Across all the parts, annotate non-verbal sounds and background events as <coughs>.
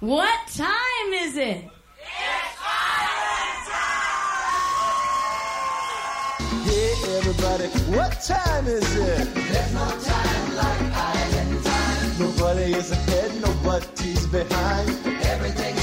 What time is it? It's time! Hey everybody, what time is it? There's no time like island time. Nobody is ahead, nobody's behind. Everything's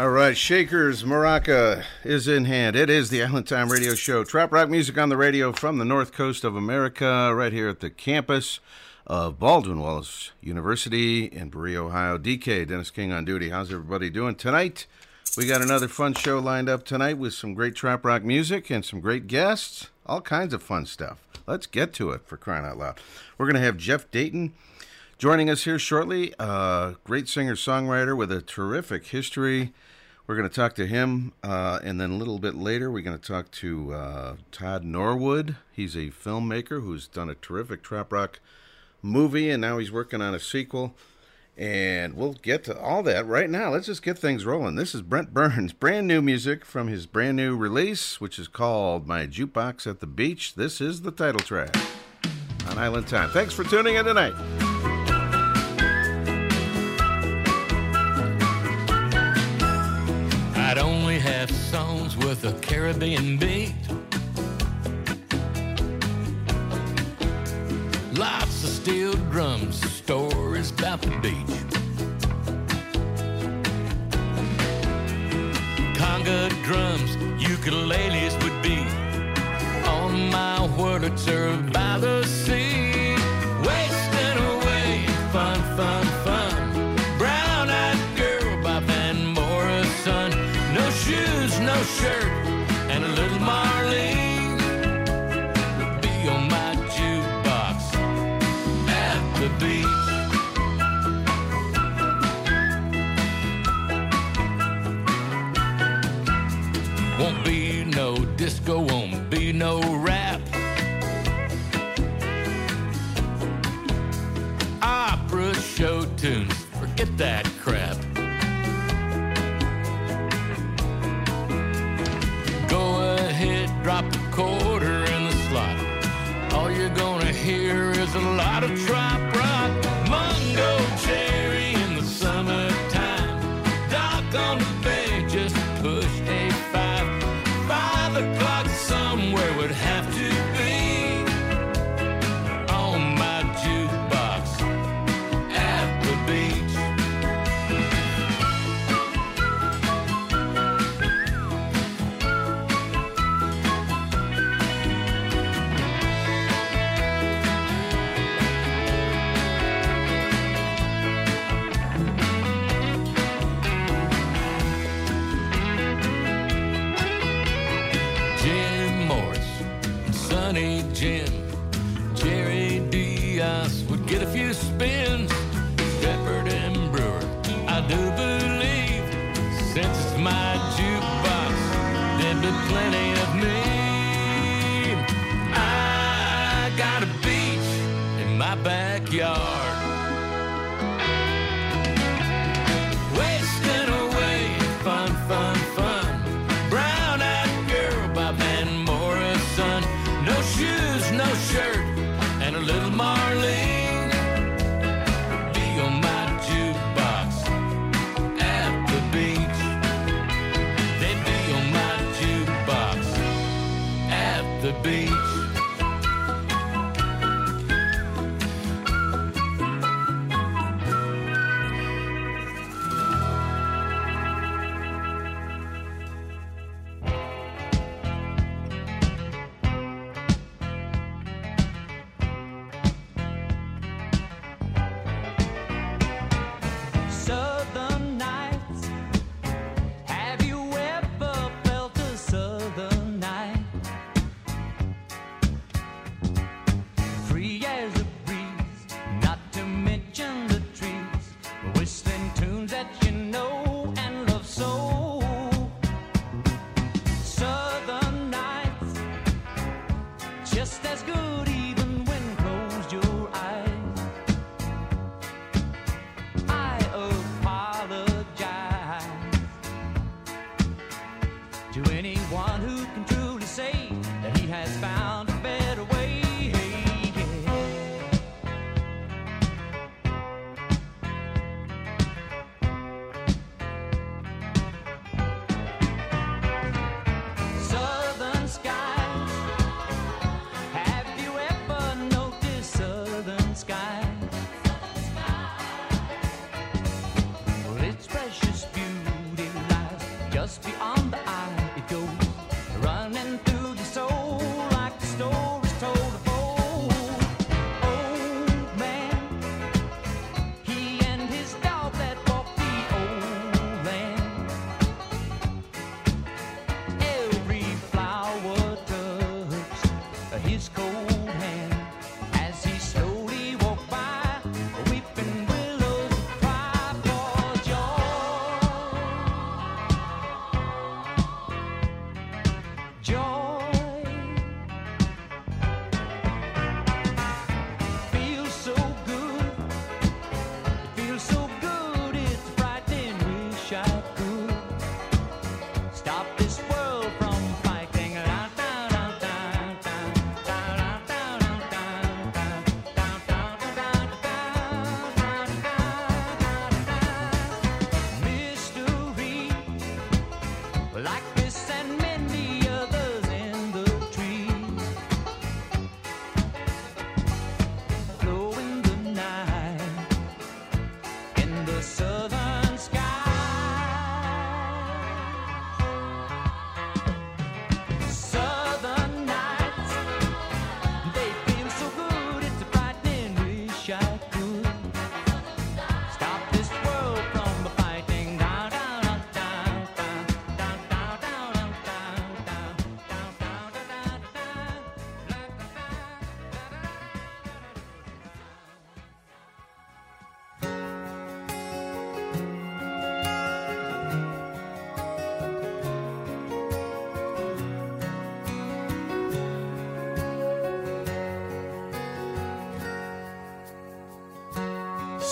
All right, Shakers Maraca is in hand. It is the Island Time Radio Show. Trop rock music on the radio from the north coast of America, right here at the campus of Baldwin Wallace University in Berea, Ohio. DK, Dennis King on duty. How's everybody doing tonight? We got another fun show lined up tonight with some great trop rock music and some great guests. All kinds of fun stuff. Let's get to it for crying out loud. We're going to have Jeff Dayton joining us here shortly. Uh, great singer songwriter with a terrific history. We're going to talk to him, uh, and then a little bit later, we're going to talk to uh, Todd Norwood. He's a filmmaker who's done a terrific trop rock movie, and now he's working on a sequel. And we'll get to all that right now. Let's just get things rolling. This is Brent Burns, <laughs> brand new music from his brand new release, which is called My Jukebox at the Beach. This is the title track on Island Time. Thanks for tuning in tonight. Have songs with a Caribbean beat. Lots of steel drums, stories about the beach. Conga drums, ukuleles would be on my Wurlitzer by the sea. No rap. Ah, Opera show tunes, forget that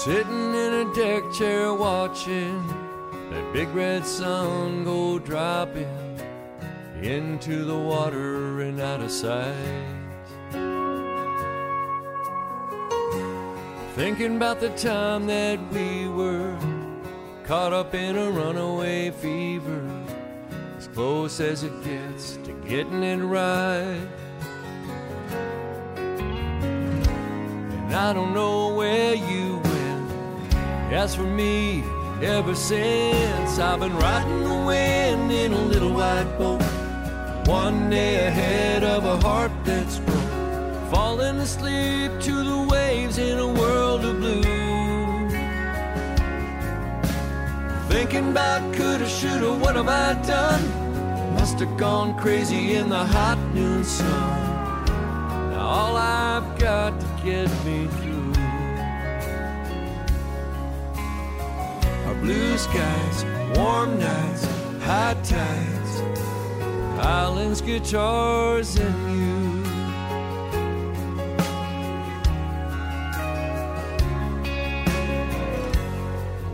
Sitting in a deck chair watching that big red sun go dropping into the water and out of sight. Thinking about the time that we were caught up in a runaway fever, as close as it gets to getting it right. And I don't know. As for me, ever since I've been riding the wind in a little white boat, one day ahead of a heart that's broke, falling asleep to the waves in a world of blue. Thinking about coulda, shoulda, what have I done? Must have gone crazy in the hot noon sun. Now all I've got to get me through skies, warm nights, high tides, islands, guitars, and you.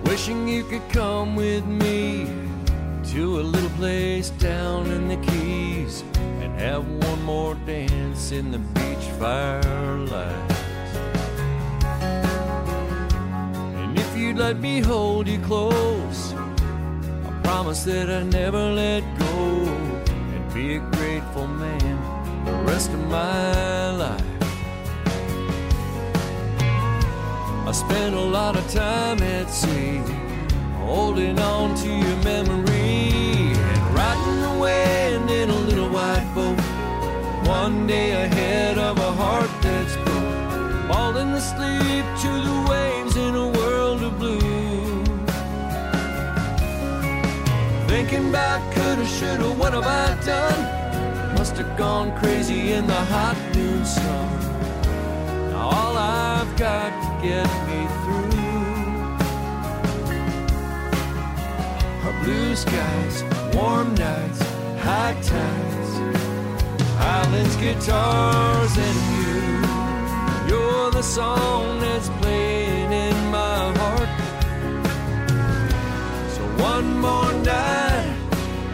Wishing you could come with me to a little place down in the Keys and have one more dance in the beach firelight. If you'd let me hold you close, I promise that I'd never let go and be a grateful man the rest of my life. I spent a lot of time at sea, holding on to your memory and riding the wind in a little white boat. One day ahead of a heart that's broke, falling asleep to the waves Thinking about coulda, shoulda, what have I done? Must have gone crazy in the hot noon sun. Now all I've got to get me through are blue skies, warm nights, high tides, islands, guitars, and you. You're the song that's playing in my heart. So one more night,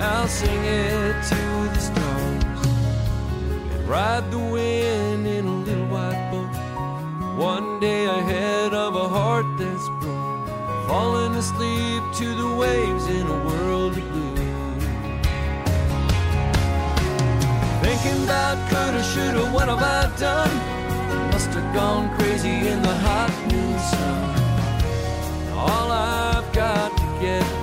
I'll sing it to the stars and ride the wind in a little white boat. One day ahead of a heart that's broke, falling asleep to the waves in a world of blue. Thinking about coulda, shoulda, what have I done? Must have gone crazy in the hot noon sun. All I've got to get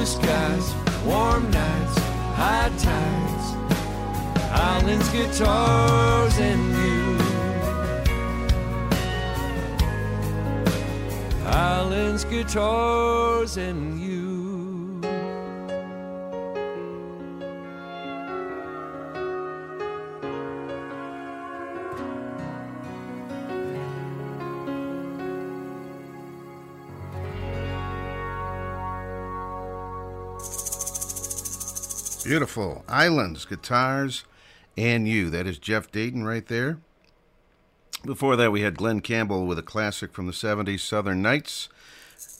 blue skies, warm nights, high tides, islands, guitars, and you. Islands, guitars, and you. Beautiful. Islands, guitars, and you. That is Jeff Dayton right there. Before that, we had Glen Campbell with a classic from the 70s, Southern Nights.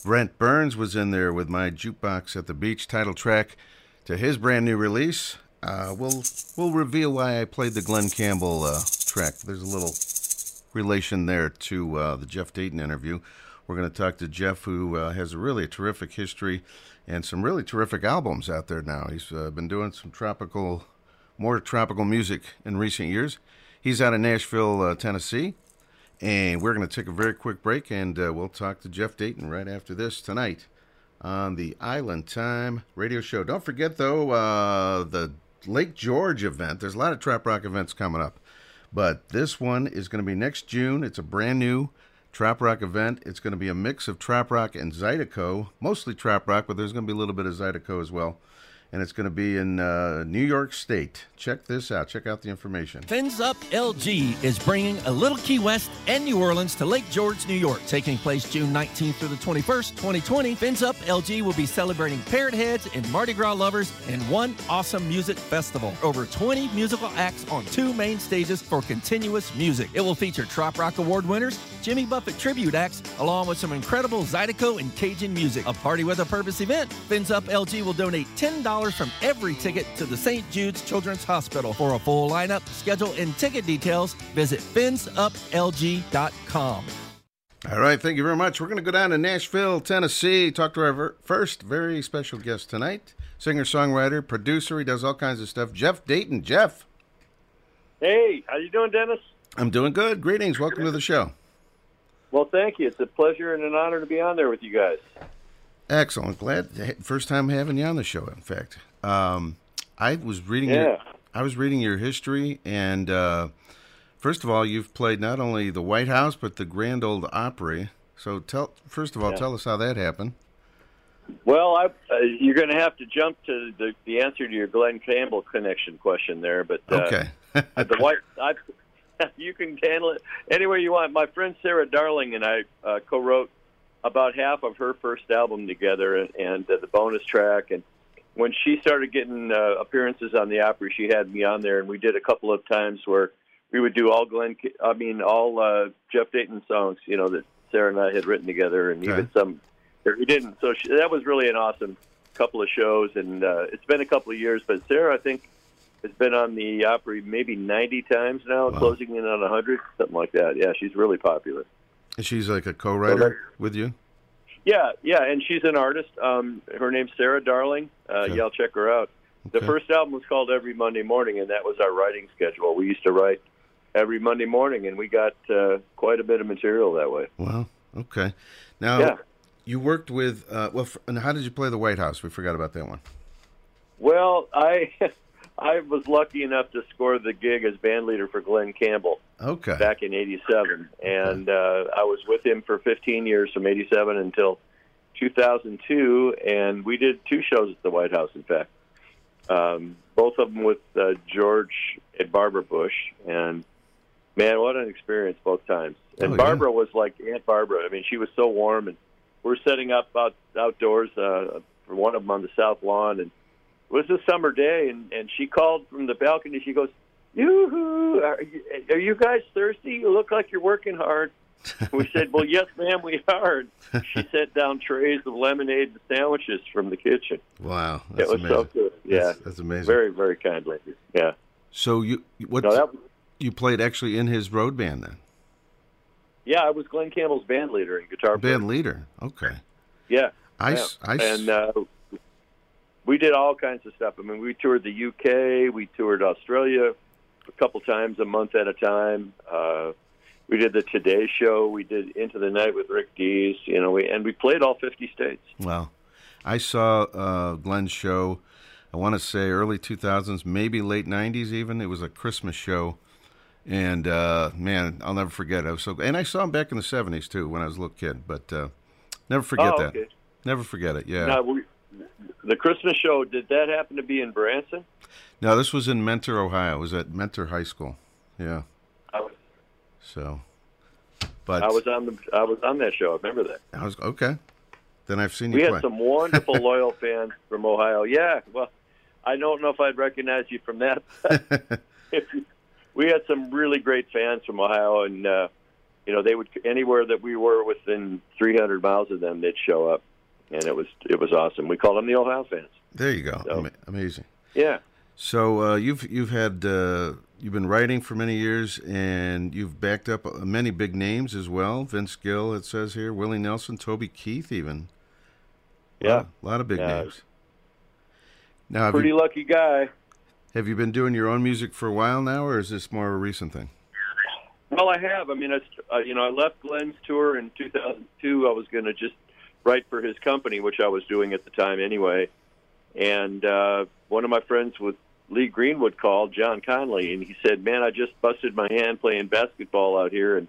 Brent Burns was in there with my Jukebox at the Beach title track to his brand new release. Uh, we'll, we'll reveal why I played the Glen Campbell uh, track. There's a little relation there to uh, the Jeff Dayton interview. We're going to talk to Jeff, who uh, has a really terrific history and some really terrific albums out there now. He's uh, been doing some tropical, more tropical music in recent years. He's out of Nashville, uh, Tennessee, and we're going to take a very quick break, and uh, we'll talk to Jeff Dayton right after this tonight on the Island Time radio show. Don't forget, though, uh, the Lake George event. There's a lot of trop rock events coming up, but this one is going to be next June. It's a brand new trop rock event. It's going to be a mix of trop rock and Zydeco, mostly trop rock, but there's going to be a little bit of Zydeco as well. And it's going to be in uh, New York State. Check this out. Check out the information. Fins Up LG is bringing a Little Key West and New Orleans to Lake George, New York. Taking place June 19th through the 21st, 2020, Fins Up LG will be celebrating Parrot Heads and Mardi Gras lovers in one awesome music festival. Over 20 musical acts on two main stages for continuous music. It will feature Trop Rock Award winners, Jimmy Buffett tribute acts, along with some incredible Zydeco and Cajun music. A party with a purpose event. Fins Up LG will donate $10 from every ticket to the St. Jude's Children's Hospital. For a full lineup, schedule, and ticket details, visit finsuplg.com. All right, thank you very much. We're going to go down to Nashville, Tennessee, talk to our ver- first very special guest tonight. Singer, songwriter, producer, he does all kinds of stuff. Jeff Dayton. Jeff, Hey, how you doing, Dennis? I'm doing good. Greetings. Welcome to the show. Well, thank you. It's a pleasure and an honor to be on there with you guys. Excellent. Glad first time having you on the show. In fact, um, I was reading. Your, Yeah. I was reading your history, and uh, first of all, you've played not only the White House but the Grand Old Opry. So tell first of all, Yeah. tell us how that happened. Well, I, uh, you're going to have to jump to the, the answer to your Glen Campbell connection question there, but uh, Okay. <laughs> the white, I, <laughs> you can handle it any way you want. My friend Sarah Darling and I uh, co-wrote about half of her first album together, and, and uh, the bonus track. And when she started getting uh, appearances on the Opry, she had me on there, and we did a couple of times where we would do all Glen, I mean all uh, Jeff Dayton songs, you know that Sarah and I had written together, and Okay. even some that we didn't. So she, that was really an awesome couple of shows, and uh, it's been a couple of years. But Sarah, I think, has been on the Opry maybe 90 times now, Wow. closing in on 100, something like that. Yeah, she's really popular. And she's like a co-writer with you. Yeah, yeah, and she's an artist. Um, her name's Sarah Darling. Uh, Okay. Y'all check her out. The Okay. first album was called Every Monday Morning, and that was our writing schedule. We used to write every Monday morning, and we got uh, quite a bit of material that way. Wow. Okay. Now Yeah. you worked with. Uh, well, and how did you play the White House? We forgot about that one. Well, I <laughs> I was lucky enough to score the gig as band leader for Glen Campbell Okay. back in '87, and uh, I was with him for 15 years from '87 until 2002, and we did two shows at the White House. In fact, um, both of them with uh, George and Barbara Bush, and man, what an experience both times. And Oh, yeah. Barbara was like Aunt Barbara. I mean, she was so warm, and we're setting up out outdoors uh, for one of them on the south lawn, and was a summer day, and and she called from the balcony. She goes, "Yoo-hoo! Are you, are you guys thirsty? You look like you're working hard." we said, "Well, yes, ma'am, we are." And she <laughs> set down trays of lemonade and sandwiches from the kitchen. Wow. That's it was amazing. so good. Yeah, That's, that's amazing. very, very kind lady. Yeah. so you what No, you played actually in his road band then? Yeah, I was Glen Campbell's band leader and guitar player. Band leader. Okay. Yeah. I, yeah. I and uh, we did all kinds of stuff. I mean, we toured the UK, we toured Australia a couple times a month at a time. Uh, we did the Today Show. We did Into the Night with Rick Dees. You know, we and we played all fifty states. Well, I saw uh, Glen's show. I want to say early 2000s, maybe late 90s. Even it was a Christmas show, and uh, man, I'll never forget. It. I was so, and I saw him back in the 70s too when I was a little kid. But uh, never forget Oh, that. Never forget it. Yeah. We, the Christmas show, did that happen to be in Branson? No, this was in Mentor, Ohio. It was at Mentor High School. Yeah. Was, So, but I was on the I was on that show. I remember that. I was okay. Then I've seen you We play. had some wonderful <laughs> loyal fans from Ohio. Yeah, well, I don't know if I'd recognize you from that. You- <laughs> we had some really great fans from Ohio, and uh, you know they would anywhere that we were within 300 miles of them, they'd show up, and it was it was awesome. We called them the Ohio fans. there you go. So- Ama- amazing. Yeah. So uh, you've you've had uh, you've been writing for many years, and you've backed up uh, many big names as well. Vince Gill, it says here, Willie Nelson, Toby Keith, even. Yeah. a lot of big Yeah. names. Now, Pretty you, lucky guy. have you been doing your own music for a while now, or is this more of a recent thing? Well, I have. I mean, I, uh, you know, I left Glen's tour in 2002. I was going to just write for his company, which I was doing at the time anyway. And uh, one of my friends with Lee Greenwood called John Conley, and he said, "Man, I just busted my hand playing basketball out here, and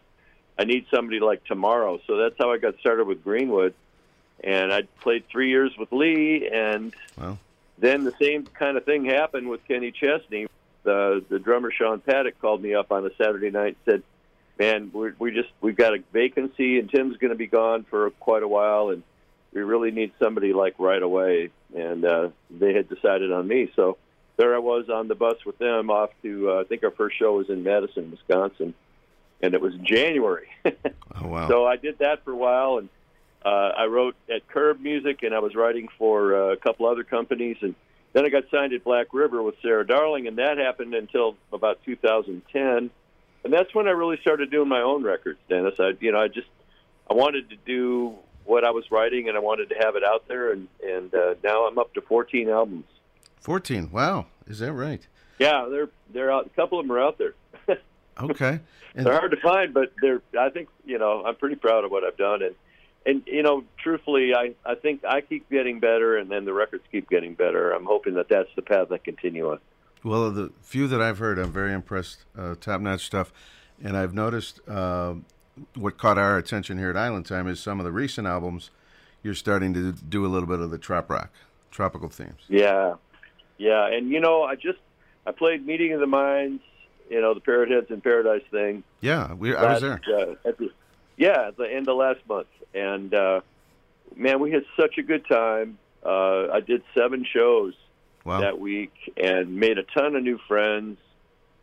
I need somebody like tomorrow." So that's how I got started with Greenwood. And I played three years with Lee, and Well, then the same kind of thing happened with Kenny Chesney. The the drummer Sean Paddock called me up on a Saturday night and said, "Man, we're, we just we've got a vacancy, and Tim's going to be gone for quite a while, and we really need somebody like right away." And uh, they had decided on me, so there I was on the bus with them off to. Uh, I think our first show was in Madison, Wisconsin, and it was January. <laughs> oh wow. So I did that for a while, and uh, I wrote at Curb Music, and I was writing for uh, a couple other companies, and then I got signed at Black River with Sarah Darling, and that happened until about 2010, and that's when I really started doing my own records. Dennis, I you know I just I wanted to do what I was writing, and I wanted to have it out there, and and uh, now I'm up to 14 albums. 14. Wow. Is that right? Yeah, they're they're out. A couple of them are out there. <laughs> Okay. And they're hard to find, but they're. I think you know I'm pretty proud of what I've done, and and you know truthfully, I I think I keep getting better, and then the records keep getting better. I'm hoping that that's the path I continue on. Well, the few that I've heard, I'm very impressed. Uh, Top notch stuff, and I've noticed uh, what caught our attention here at Island Time is some of the recent albums. You're starting to do a little bit of the trop rock, tropical themes. Yeah, yeah, and you know I just I played Meeting of the Minds, you know the Parrot Heads in Paradise thing. Yeah, we, I was there. Uh, the, yeah, at the end of last month, and uh, man, we had such a good time. Uh, I did seven shows Wow. that week and made a ton of new friends.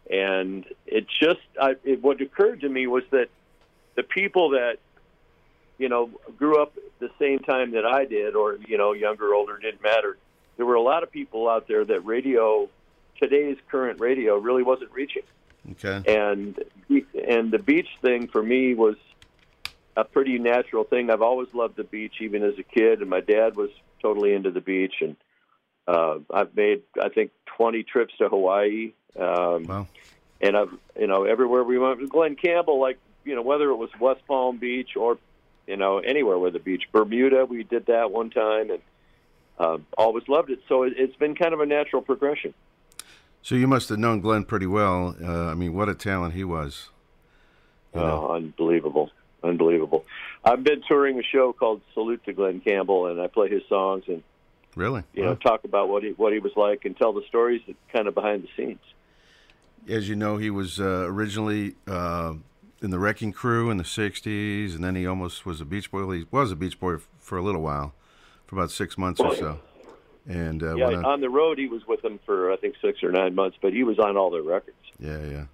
And it just, I, it, what occurred to me was that the people that, you know, grew up the same time that I did, or, you know, younger, older, didn't matter. There were a lot of people out there that radio, today's current radio, really wasn't reaching Okay. and and the beach thing for me was a pretty natural thing. I've always loved the beach, even as a kid, and my dad was totally into the beach. And uh, I've made, I think, 20 trips to Hawaii, um, Wow. and I've, you know, everywhere we went. Glen Campbell, like, you know, whether it was West Palm Beach or, you know, anywhere with the beach, Bermuda, we did that one time, and uh, always loved it. So it, it's been kind of a natural progression. So you must have known Glen pretty well. Uh, I mean, what a talent he was. You know. Oh, unbelievable. Unbelievable. I've been touring a show called Salute to Glen Campbell, and I play his songs and Really? you know Wow. talk about what he what he was like and tell the stories that kind of behind the scenes. As you know, he was uh, originally uh, in the Wrecking Crew in the '60s, and then he almost was a Beach Boy. Well, he was a Beach Boy for a little while, for about six months or so. And uh, yeah, on the road he was with them for I think six or nine months, but he was on all their records. Yeah, yeah.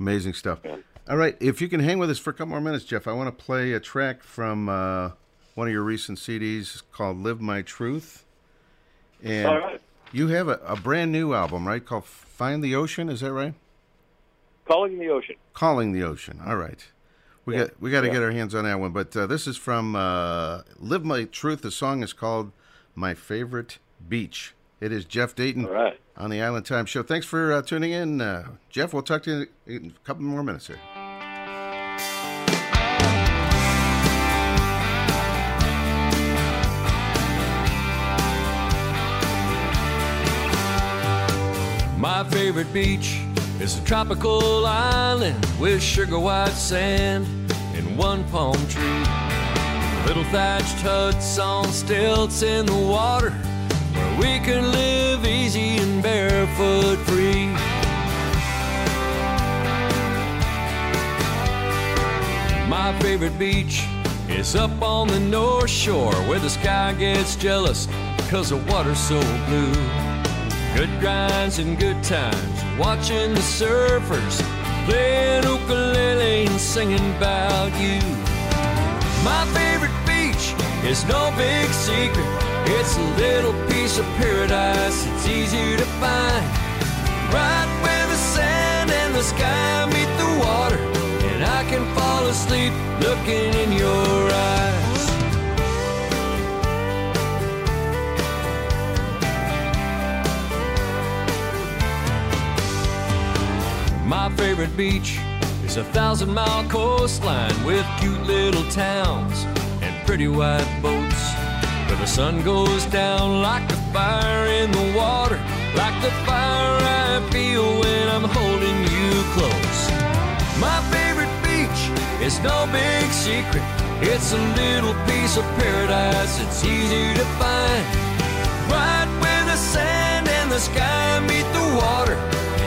Amazing stuff. Yeah. All right, if you can hang with us for a couple more minutes, Jeff, I want to play a track from uh, one of your recent CDs called Live My Truth. And All right. you have a, a brand new album, right, called Find the Ocean, is that right? Calling the Ocean. Calling the Ocean. All right. We Yeah, got we got to yeah. get our hands on that one, but uh, this is from uh, Live My Truth. The song is called My Favorite Beach. It is Jeff Dayton right. on the Island Time Show. Thanks for uh, tuning in, uh, Jeff. We'll talk to you in a couple more minutes here. Favorite beach is a tropical island with sugar white sand and one palm tree. Little thatched huts on stilts in the water where we can live easy and barefoot free. My favorite beach is up on the North Shore where the sky gets jealous because the water's so blue. Good grinds and good times, watching the surfers playing ukulele and singing about you. My favorite beach is no big secret. It's a little piece of paradise. It's easy to find. Right where the sand and the sky meet the water. And I can fall asleep looking in your eyes. My favorite beach is a thousand mile coastline with cute little towns and pretty white boats. Where the sun goes down like the fire in the water, like the fire I feel when I'm holding you close. My favorite beach is no big secret. It's a little piece of paradise, it's easy to find. Right where the sand and the sky meet the water,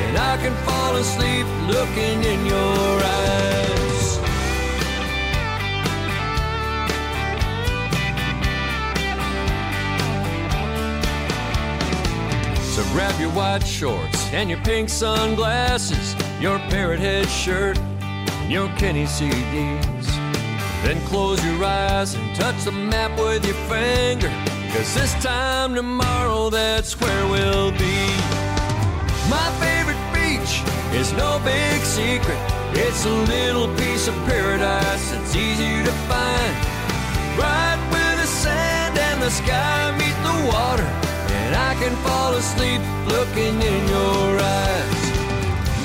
and I can fall asleep looking in your eyes. So grab your white shorts and your pink sunglasses, your parrot head shirt, and your Kenny CDs. Then close your eyes and touch the map with your finger. Cause this time tomorrow, that's where we'll be. My favorite is no big secret. It's a little piece of paradise that's easy to find. Right where the sand and the sky meet the water. And I can fall asleep looking in your eyes.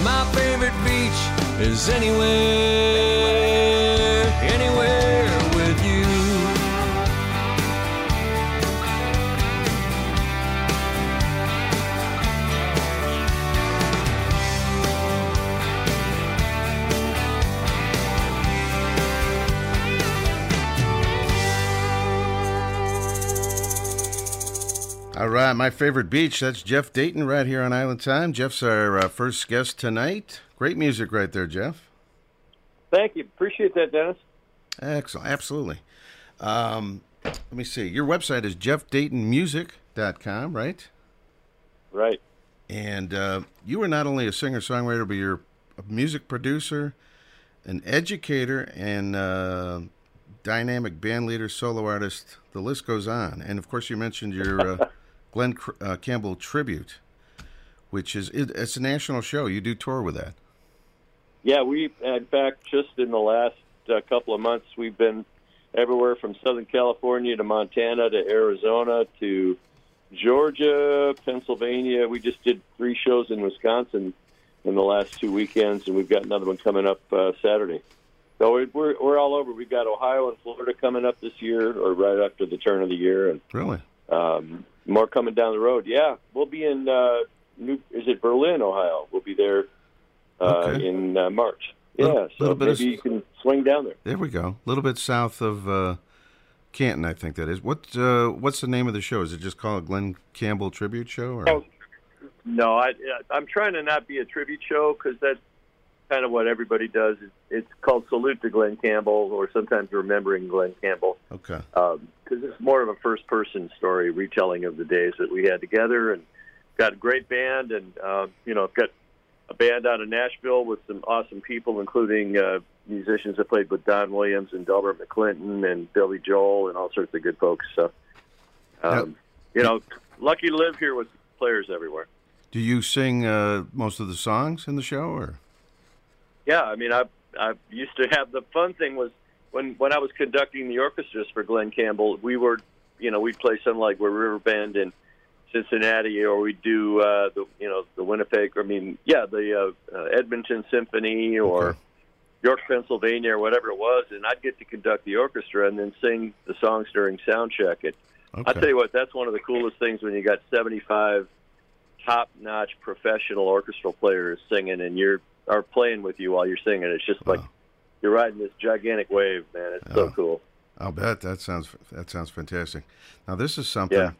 My favorite beach is anywhere, anywhere All right, my favorite beach. That's Jeff Dayton right here on Island Time. Jeff's our uh, first guest tonight. Great music right there, Jeff. Thank you. Appreciate that, Dennis. Excellent, absolutely. Um, let me see. Your website is jeffdaytonmusic.com, right? Right. And uh, you are not only a singer songwriter, but you're a music producer, an educator, and uh, dynamic band leader, solo artist. The list goes on. And of course, you mentioned your uh, <laughs> Glen uh, Campbell tribute, which is it, it's a national show. You do tour with that. Yeah, we, in fact, just in the last uh, couple of months, we've been everywhere from Southern California to Montana to Arizona to Georgia, Pennsylvania. We just did three shows in Wisconsin in the last two weekends, and we've got another one coming up uh, Saturday. So we're, we're we're all over. We've got Ohio and Florida coming up this year, or right after the turn of the year, and Really? um, more coming down the road. Yeah, we'll be in uh, New. Is it Berlin, Ohio? We'll be there uh, Okay. in uh, March. Yeah, Little- so little bit of maybe s- you can swing down there. There we go. A little bit south of uh, Canton, I think that is. What uh, What's the name of the show? Is it just called Glen Campbell Tribute Show? Or? Oh. No, I, I'm trying to not be a tribute show because that's kind of what everybody does. It's, it's called Salute to Glen Campbell, or sometimes Remembering Glen Campbell, Okay. Because it's more of a first-person story retelling of the days that we had together, and got a great band, and uh, you know, got a band out of Nashville with some awesome people, including uh, musicians that played with Don Williams and Delbert McClinton and Billy Joel and all sorts of good folks. So, um, you know, lucky to live here with players everywhere. Do you sing uh, most of the songs in the show, or Yeah, I mean, I I used to have the fun thing was when when I was conducting the orchestras for Glen Campbell, we were, you know, we'd play something like we're River Bend in Cincinnati, or we'd do uh, the you know the Winnipeg. I mean, yeah, the uh, uh, Edmonton Symphony or Okay. York, Pennsylvania, or whatever it was, and I'd get to conduct the orchestra and then sing the songs during sound check. It, okay? I'll tell you what, that's one of the coolest things when you got 75 top-notch professional orchestral players singing, and you're are playing with you while you're singing. It's just like Wow. You're riding this gigantic wave, man. It's so oh. cool. I'll bet that sounds that sounds fantastic. Now this is something. Yeah.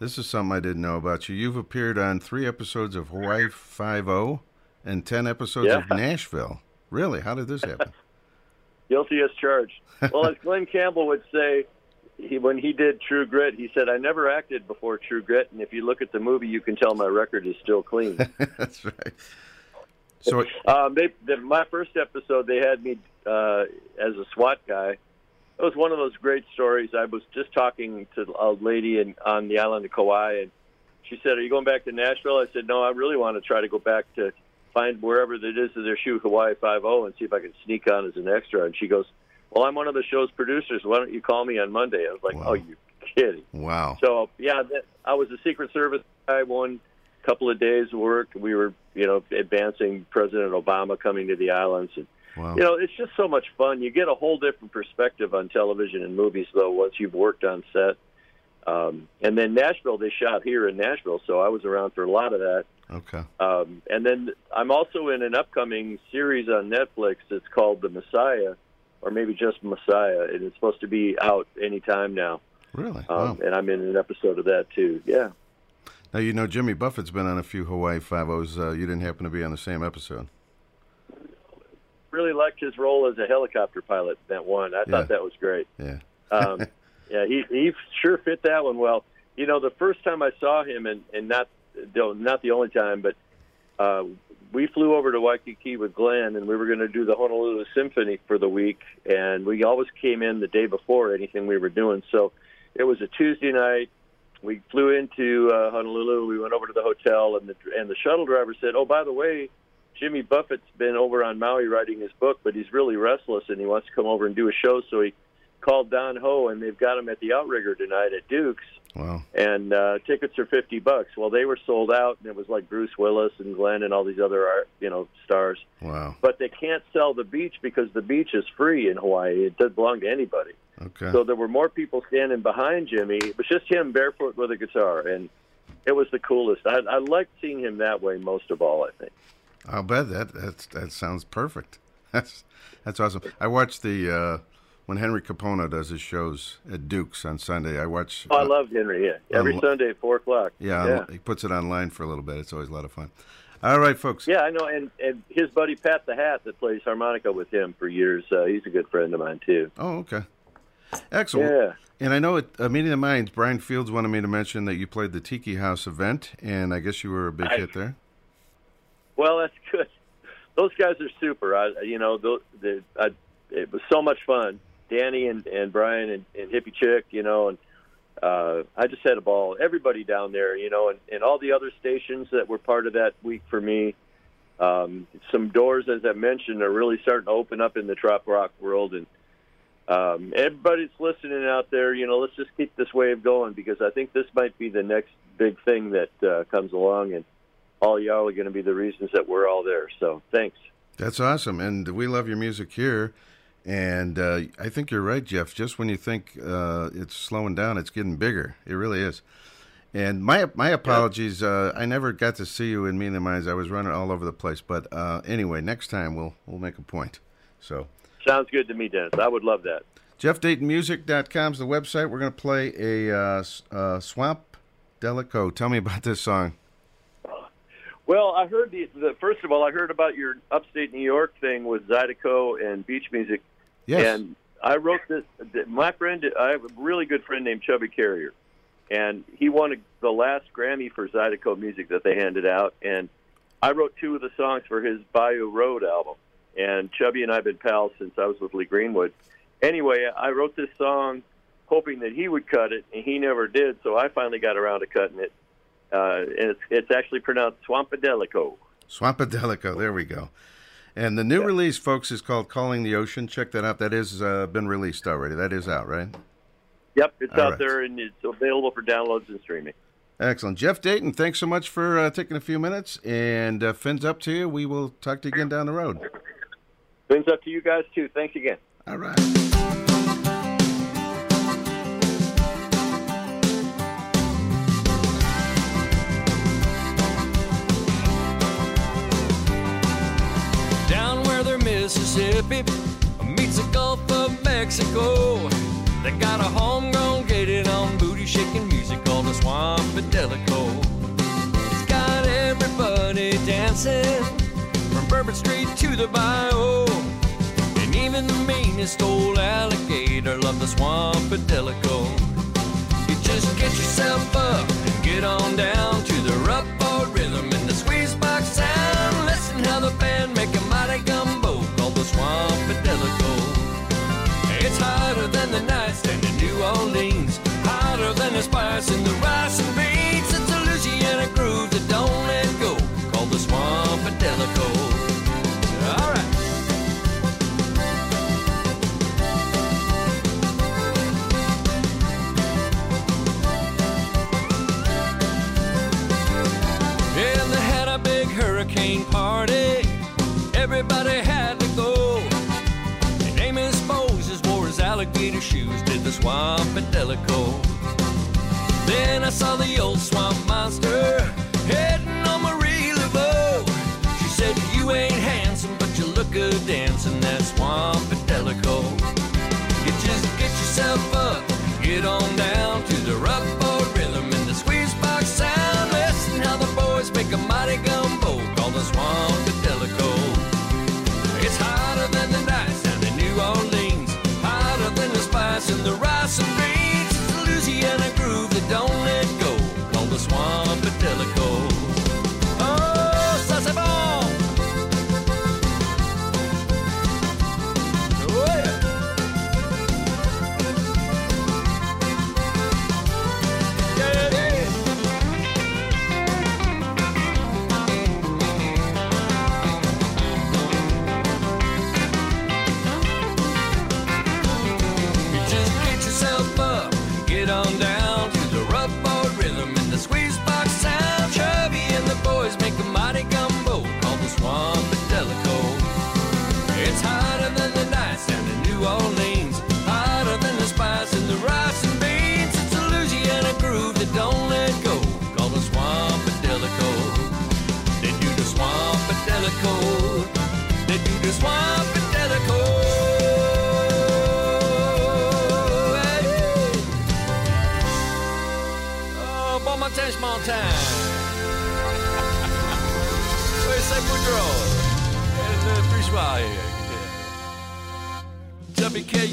This is something I didn't know about you. You've appeared on three episodes of Hawaii Five O and ten episodes of <laughs> Nashville. Really? How did this happen? <laughs> Guilty as charged. Well, as Glen Campbell would say, he, when he did True Grit, he said, "I never acted before True Grit, and if you look at the movie, you can tell my record is still clean." <laughs> That's right. So Um, they, the, my first episode, they had me uh, as a SWAT guy. It was one of those great stories. I was just talking to a lady in, on the island of Kauai, and she said, "Are you going back to Nashville?" I said, "No, I really want to try to go back to find wherever it is that they're shooting Hawaii Five O and see if I can sneak on as an extra." And she goes, "Well, I'm one of the show's producers. Why don't you call me on Monday?" I was like, Wow. "Oh, you kidding?" wow. So yeah, that, I was a Secret Service guy. One couple of days of work, we were you know advancing President Obama coming to the islands, and Wow. you know it's just so much fun. You get a whole different perspective on television and movies though once you've worked on set. Um, and then Nashville, they shot here in Nashville, so I was around for a lot of that. Okay. Um, and then I'm also in an upcoming series on Netflix. It's called The Messiah, or maybe just Messiah, and it's supposed to be out any time now. Really? Um, wow. And I'm in an episode of that too. Yeah. Now you know Jimmy Buffett's been on a few Hawaii Five O's. Uh, you didn't happen to be on the same episode. really liked his role as a helicopter pilot that one. I Yeah. thought that was great. Yeah. Um, <laughs> yeah, he he sure fit that one well. You know, the first time I saw him, and and not not the only time, but uh, we flew over to Waikiki with Glen, and we were going to do the Honolulu Symphony for the week, and we always came in the day before anything we were doing. So it was a Tuesday night. We flew into uh, Honolulu. We went over to the hotel, and the and the shuttle driver said, "Oh, by the way." Jimmy Buffett's been over on Maui writing his book, but he's really restless and he wants to come over and do a show. So he called Don Ho, and they've got him at the Outrigger tonight at Duke's, Wow. and uh, tickets are fifty bucks. Well, they were sold out, and it was like Bruce Willis and Glen and all these other art, you know stars. Wow. But they can't sell the beach because the beach is free in Hawaii. It doesn't belong to anybody. Okay. So there were more people standing behind Jimmy. It was just him barefoot with a guitar, and it was the coolest. I, I liked seeing him that way most of all. I think. I'll bet that that's, that sounds perfect. <laughs> That's that's awesome. I watched the uh, when Henry Kapono does his shows at Duke's on Sunday. I watch. Oh, I uh, loved Henry. Yeah, every Um, Sunday at four o'clock. yeah, yeah. he puts it online for a little bit. It's always a lot of fun. All right, folks. Yeah, I know, and and his buddy Pat the Hat that plays harmonica with him for years. Uh, he's a good friend of mine too. Oh, okay. Excellent. Yeah. And I know at a meeting of minds, Brian Fields wanted me to mention that you played the Tiki House event, and I guess you were a big I- hit there. Well, that's good. Those guys are super. I, you know, the, the, I, it was so much fun. Danny and, and Brian and, and Hippie Chick, you know, and uh, I just had a ball. Everybody down there, you know, and, and all the other stations that were part of that week for me. Um, some doors, as I mentioned, are really starting to open up in the trop rock world, and um, everybody's listening out there. You know, let's just keep this wave going because I think this might be the next big thing that uh, comes along, and all y'all are going to be the reasons that we're all there. So thanks. That's awesome, and we love your music here. And uh, I think you're right, Jeff. Just when you think uh, it's slowing down, it's getting bigger. It really is. And my my apologies. Uh, I never got to see you in Mean the Minds. I was running all over the place. But uh, anyway, next time we'll we'll make a point. So Sounds good to me, Dennis. I would love that. JeffDaytonMusic.com is the website. We're going to play a uh, uh, Swamp Delico. Tell me about this song. Well, I heard the, the first of all, I heard about your upstate New York thing with Zydeco and beach music, Yes. and I wrote this. My friend, I have a really good friend named Chubby Carrier, and he won the last Grammy for Zydeco music that they handed out, and I wrote two of the songs for his Bayou Road album. And Chubby and I have been pals since I was with Lee Greenwood. Anyway, I wrote this song hoping that he would cut it, and he never did. So I finally got around to cutting it. Uh, and it's, it's actually pronounced Swampadelico. Swampadelico. There we go. And the new release, folks, is called Calling the Ocean. Check that out. That is uh, been released already. That is out, right? Yep, it's All out right. there and it's available for downloads and streaming. Excellent. Jeff Dayton, thanks so much for uh, taking a few minutes. And uh, fins up to you. We will talk to you again down the road. Fins up to you guys, too. Thanks again. All right. Down where the Mississippi meets the Gulf of Mexico, they got a homegrown gated on booty shaking music called the Swamp Delico. It's got everybody dancing. Bourbon Street to the Bayou. And even the meanest old alligator love the Swampadelico. You just get yourself up and get on down to the rub board rhythm and the squeeze box sound. Listen how the band make a mighty gumbo called the Swampadelico. It's hotter than the nightstand in New Orleans, hotter than the spice in the rice and beans. Swampadelico. Then I saw the old swamp monster heading on Marie Laveau. She said, You ain't handsome, but you look good dancing that Swampadelico. You just get yourself up, get on down to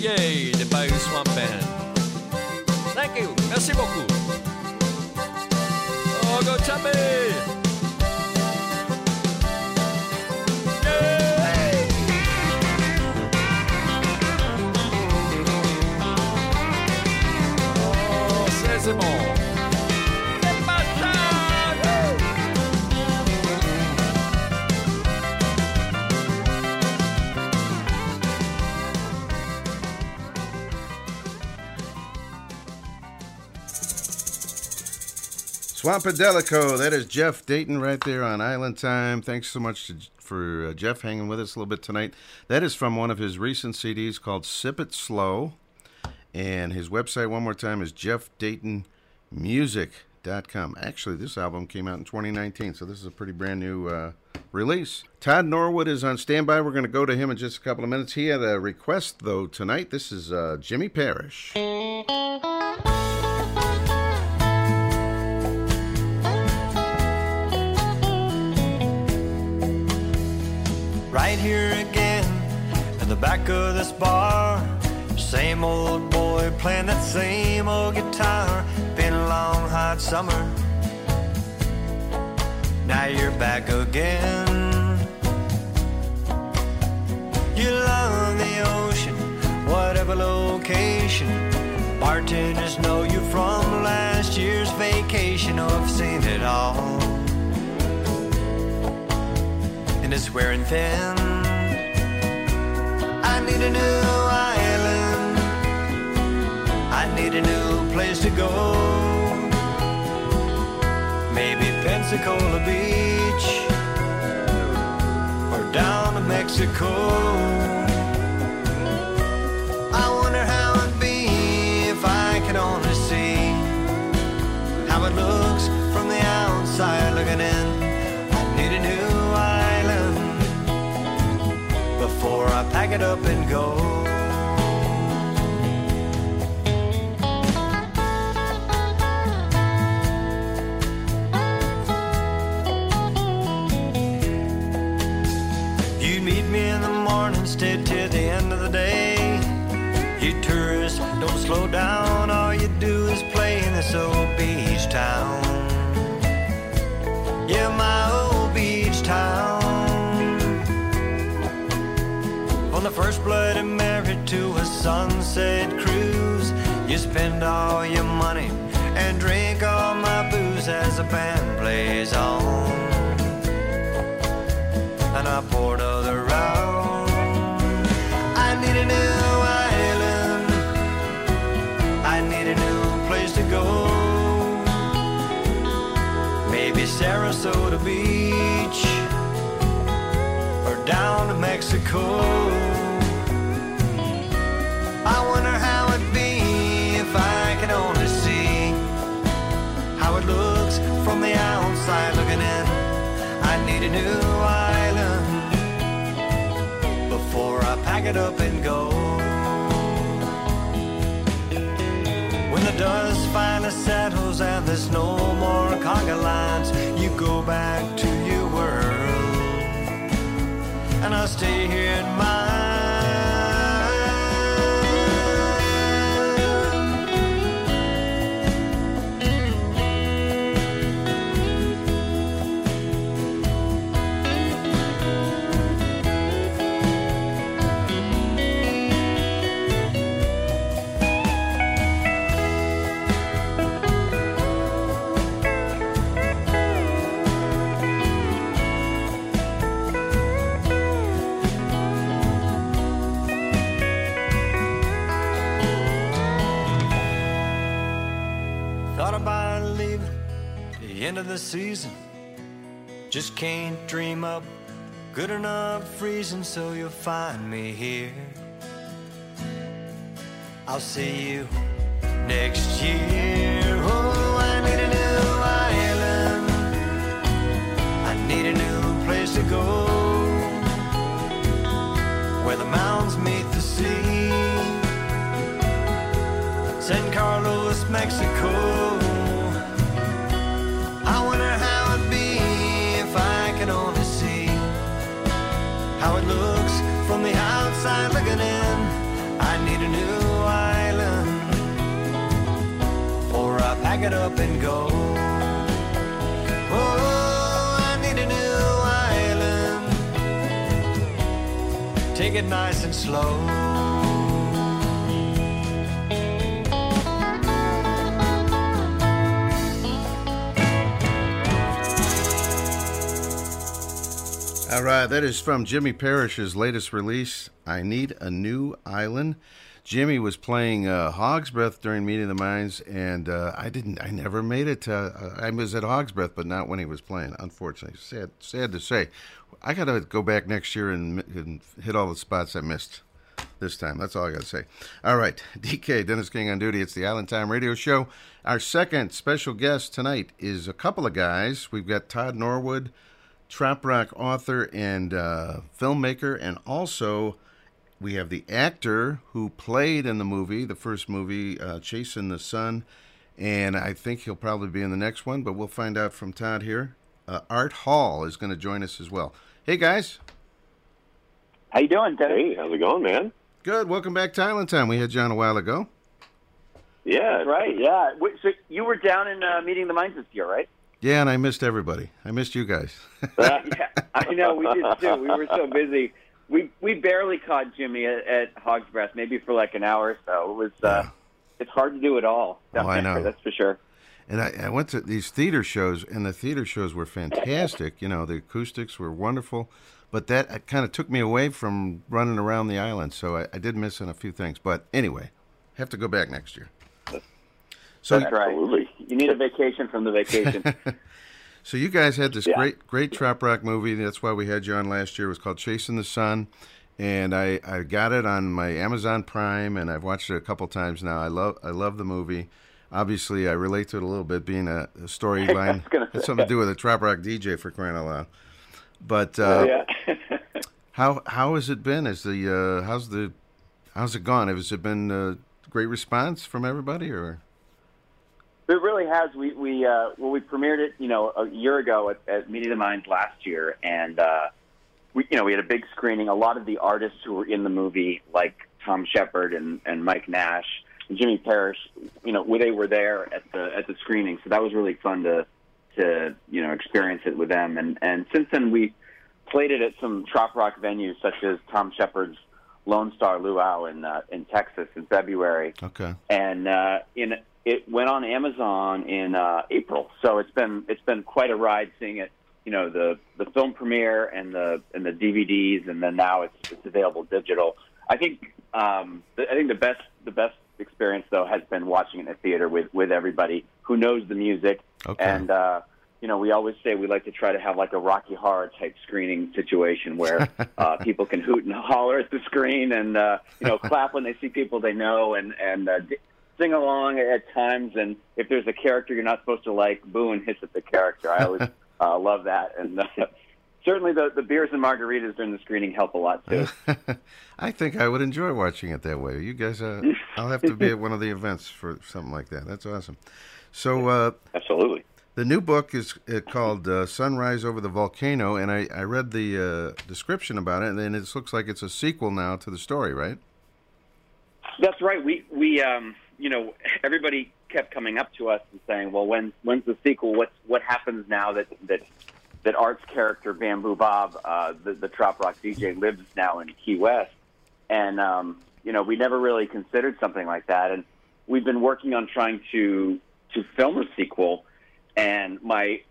WKA, the Bayou Swamp Band. Thank you. Merci beaucoup. Oh, go Chubby! Yay! Oh, c'est bon. Swampadelico, that is Jeff Dayton right there on Island Time. Thanks so much to, for uh, Jeff hanging with us a little bit tonight. That is from one of his recent CDs called Sip It Slow. And his website, one more time, is jeffdaytonmusic.com. Actually, this album came out in 2019, so this is a pretty brand new uh, release. Todd Norwood is on standby. We're going to go to him in just a couple of minutes. He had a request, though, tonight. This is uh, Jimmy Parrish. Right here again in the back of this bar. Same old boy playing that same old guitar. Been a long hot summer. Now you're back again. You love the ocean, whatever location. Bartenders know you from last year's vacation. Oh, I've seen it all and it's wearing thin. I need a new island. I need a new place to go. Maybe Pensacola Beach or down to Mexico. I wonder how it'd be if I could only see how it looks from the outside looking in. before I pack it up and go. You'd meet me in the morning, stay till the end of the day. You tourists don't slow down, all you do is play in this old beach town. Yeah, my first blood and married to a sunset cruise, you spend all your money and drink all my booze as the band plays on. And I poured other round. I need a new island. I need a new place to go. Maybe Sarasota Beach or down to Mexico. Need a new island before I pack it up and go. When the dust finally settles and there's no more conga lines, you go back to your world, and I'll stay here in mine. End of the season. Just can't dream up good enough reason, so you'll find me here. I'll see you next year. Oh, I need a new island. I need a new place to go where the mountains meet the sea. San Carlos, Mexico. A new island, or I pack it up and go. Oh, I need a new island. Take it nice and slow. All right, that is from Jimmy Parrish's latest release, I Need a New Island. Jimmy was playing uh, Hog's Breath during Meeting of the Minds, and uh, I didn't. I never made it. To, uh, I was at Hog's Breath, but not when he was playing. Unfortunately, sad. Sad to say. I got to go back next year and, and hit all the spots I missed this time. That's all I got to say. All right, <laughs> DK Dennis King on duty. It's the Island Time Radio Show. Our second special guest tonight is a couple of guys. We've got Todd Norwood, trop rock author and uh, filmmaker, and also we have the actor who played in the movie, the first movie, uh, Chasing the Sun, and I think he'll probably be in the next one, but we'll find out from Todd here. Uh, Art Hall is going to join us as well. Hey guys, How you doing, Dennis? Hey, how's it going, man? good. Welcome back to Island Time. We had you on a while ago. Yeah, That's right. Yeah. Wait, So you were down in uh, meeting the minds this year, right? Yeah, and I missed everybody. I missed you guys. <laughs> <laughs> yeah, I know we did too. We were so busy. We we barely caught Jimmy at, at Hog's Breath, maybe for like an hour or so. It was uh, it's hard to do it all. down Oh, I know. That's for sure. And I, I went to these theater shows, and the theater shows were fantastic. You know, the acoustics were wonderful, but that kind of took me away from running around the island. So I, I did miss on a few things. But anyway, have to go back next year. So, That's right. absolutely. You need a vacation from the vacation. <laughs> so you guys had this Yeah. great, great trop rock movie. That's why we had you on last year. It was called Chasing the Sun, and I, I got it on my Amazon Prime, and I've watched it a couple times now. I love, I love the movie. Obviously, I relate to it a little bit, being a, a storyline. <laughs> say. something to do with a trop rock DJ for crying out loud. But uh, yeah. <laughs> how how has it been? Is the uh, how's the how's it gone? Has it been a great response from everybody, or It really has. We we uh, well we premiered it, you know, a year ago at, at Meeting the Minds last year, and uh, we you know we had a big screening. A lot of the artists who were in the movie, like Thom Shepherd and and Mike Nash and Jimmy Parrish, you know, they were there at the at the screening. So that was really fun to to you know experience it with them. And and since then we played it at some trop rock venues such as Thom Shepherd's Lone Star Luau in uh, in Texas in February, Okay. and uh, in it went on Amazon in uh, April. So it's been it's been quite a ride seeing it. You know the the film premiere and the and the DVDs, and then now it's it's available digital. I think um, the, I think the best the best experience though has been watching it in a theater with with everybody who knows the music. Okay. And uh, you know we always say we like to try to have like a Rocky Horror type screening situation where <laughs> uh, people can hoot and holler at the screen and uh, you know clap when they see people they know and and uh, sing along at times. And if there's a character you're not supposed to like, boo and hiss at the character. I always <laughs> uh, love that. And uh, certainly the the beers and margaritas during the screening help a lot too. <laughs> I think I would enjoy watching it that way. You guys, uh, <laughs> I'll have to be at one of the events for something like that. That's awesome. So, uh, Absolutely. the new book is uh, called uh, Sunrise Over the Volcano, and I, I read the uh, description about it, and it looks like it's a sequel now to the story, right? That's right. We we um you know everybody kept coming up to us and saying, well, when when's the sequel? What's what happens now that that that Art's character Bamboo Bob, uh, the the trop rock DJ, lives now in Key West, and um, you know we never really considered something like that, and we've been working on trying to to film a sequel, and my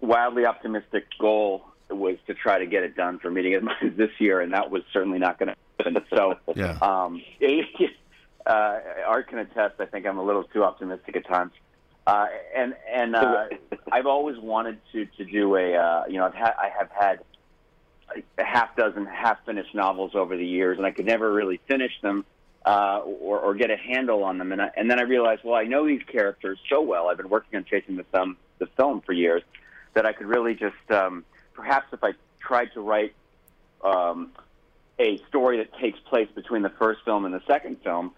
wildly optimistic goal was to try to get it done for meeting <laughs> this year, and that was certainly not going to happen. So, Yeah. um, <laughs> uh, Art can attest. I think I'm a little too optimistic at times. Uh, and and uh, <laughs> I've always wanted to to do a uh, you know I've had I have had a half dozen half finished novels over the years, and I could never really finish them uh, or, or get a handle on them. And I, and then I realized, well, I know these characters so well. I've been working on chasing the film the film for years that I could really just um, perhaps if I tried to write um, a story that takes place between the first film and the second film,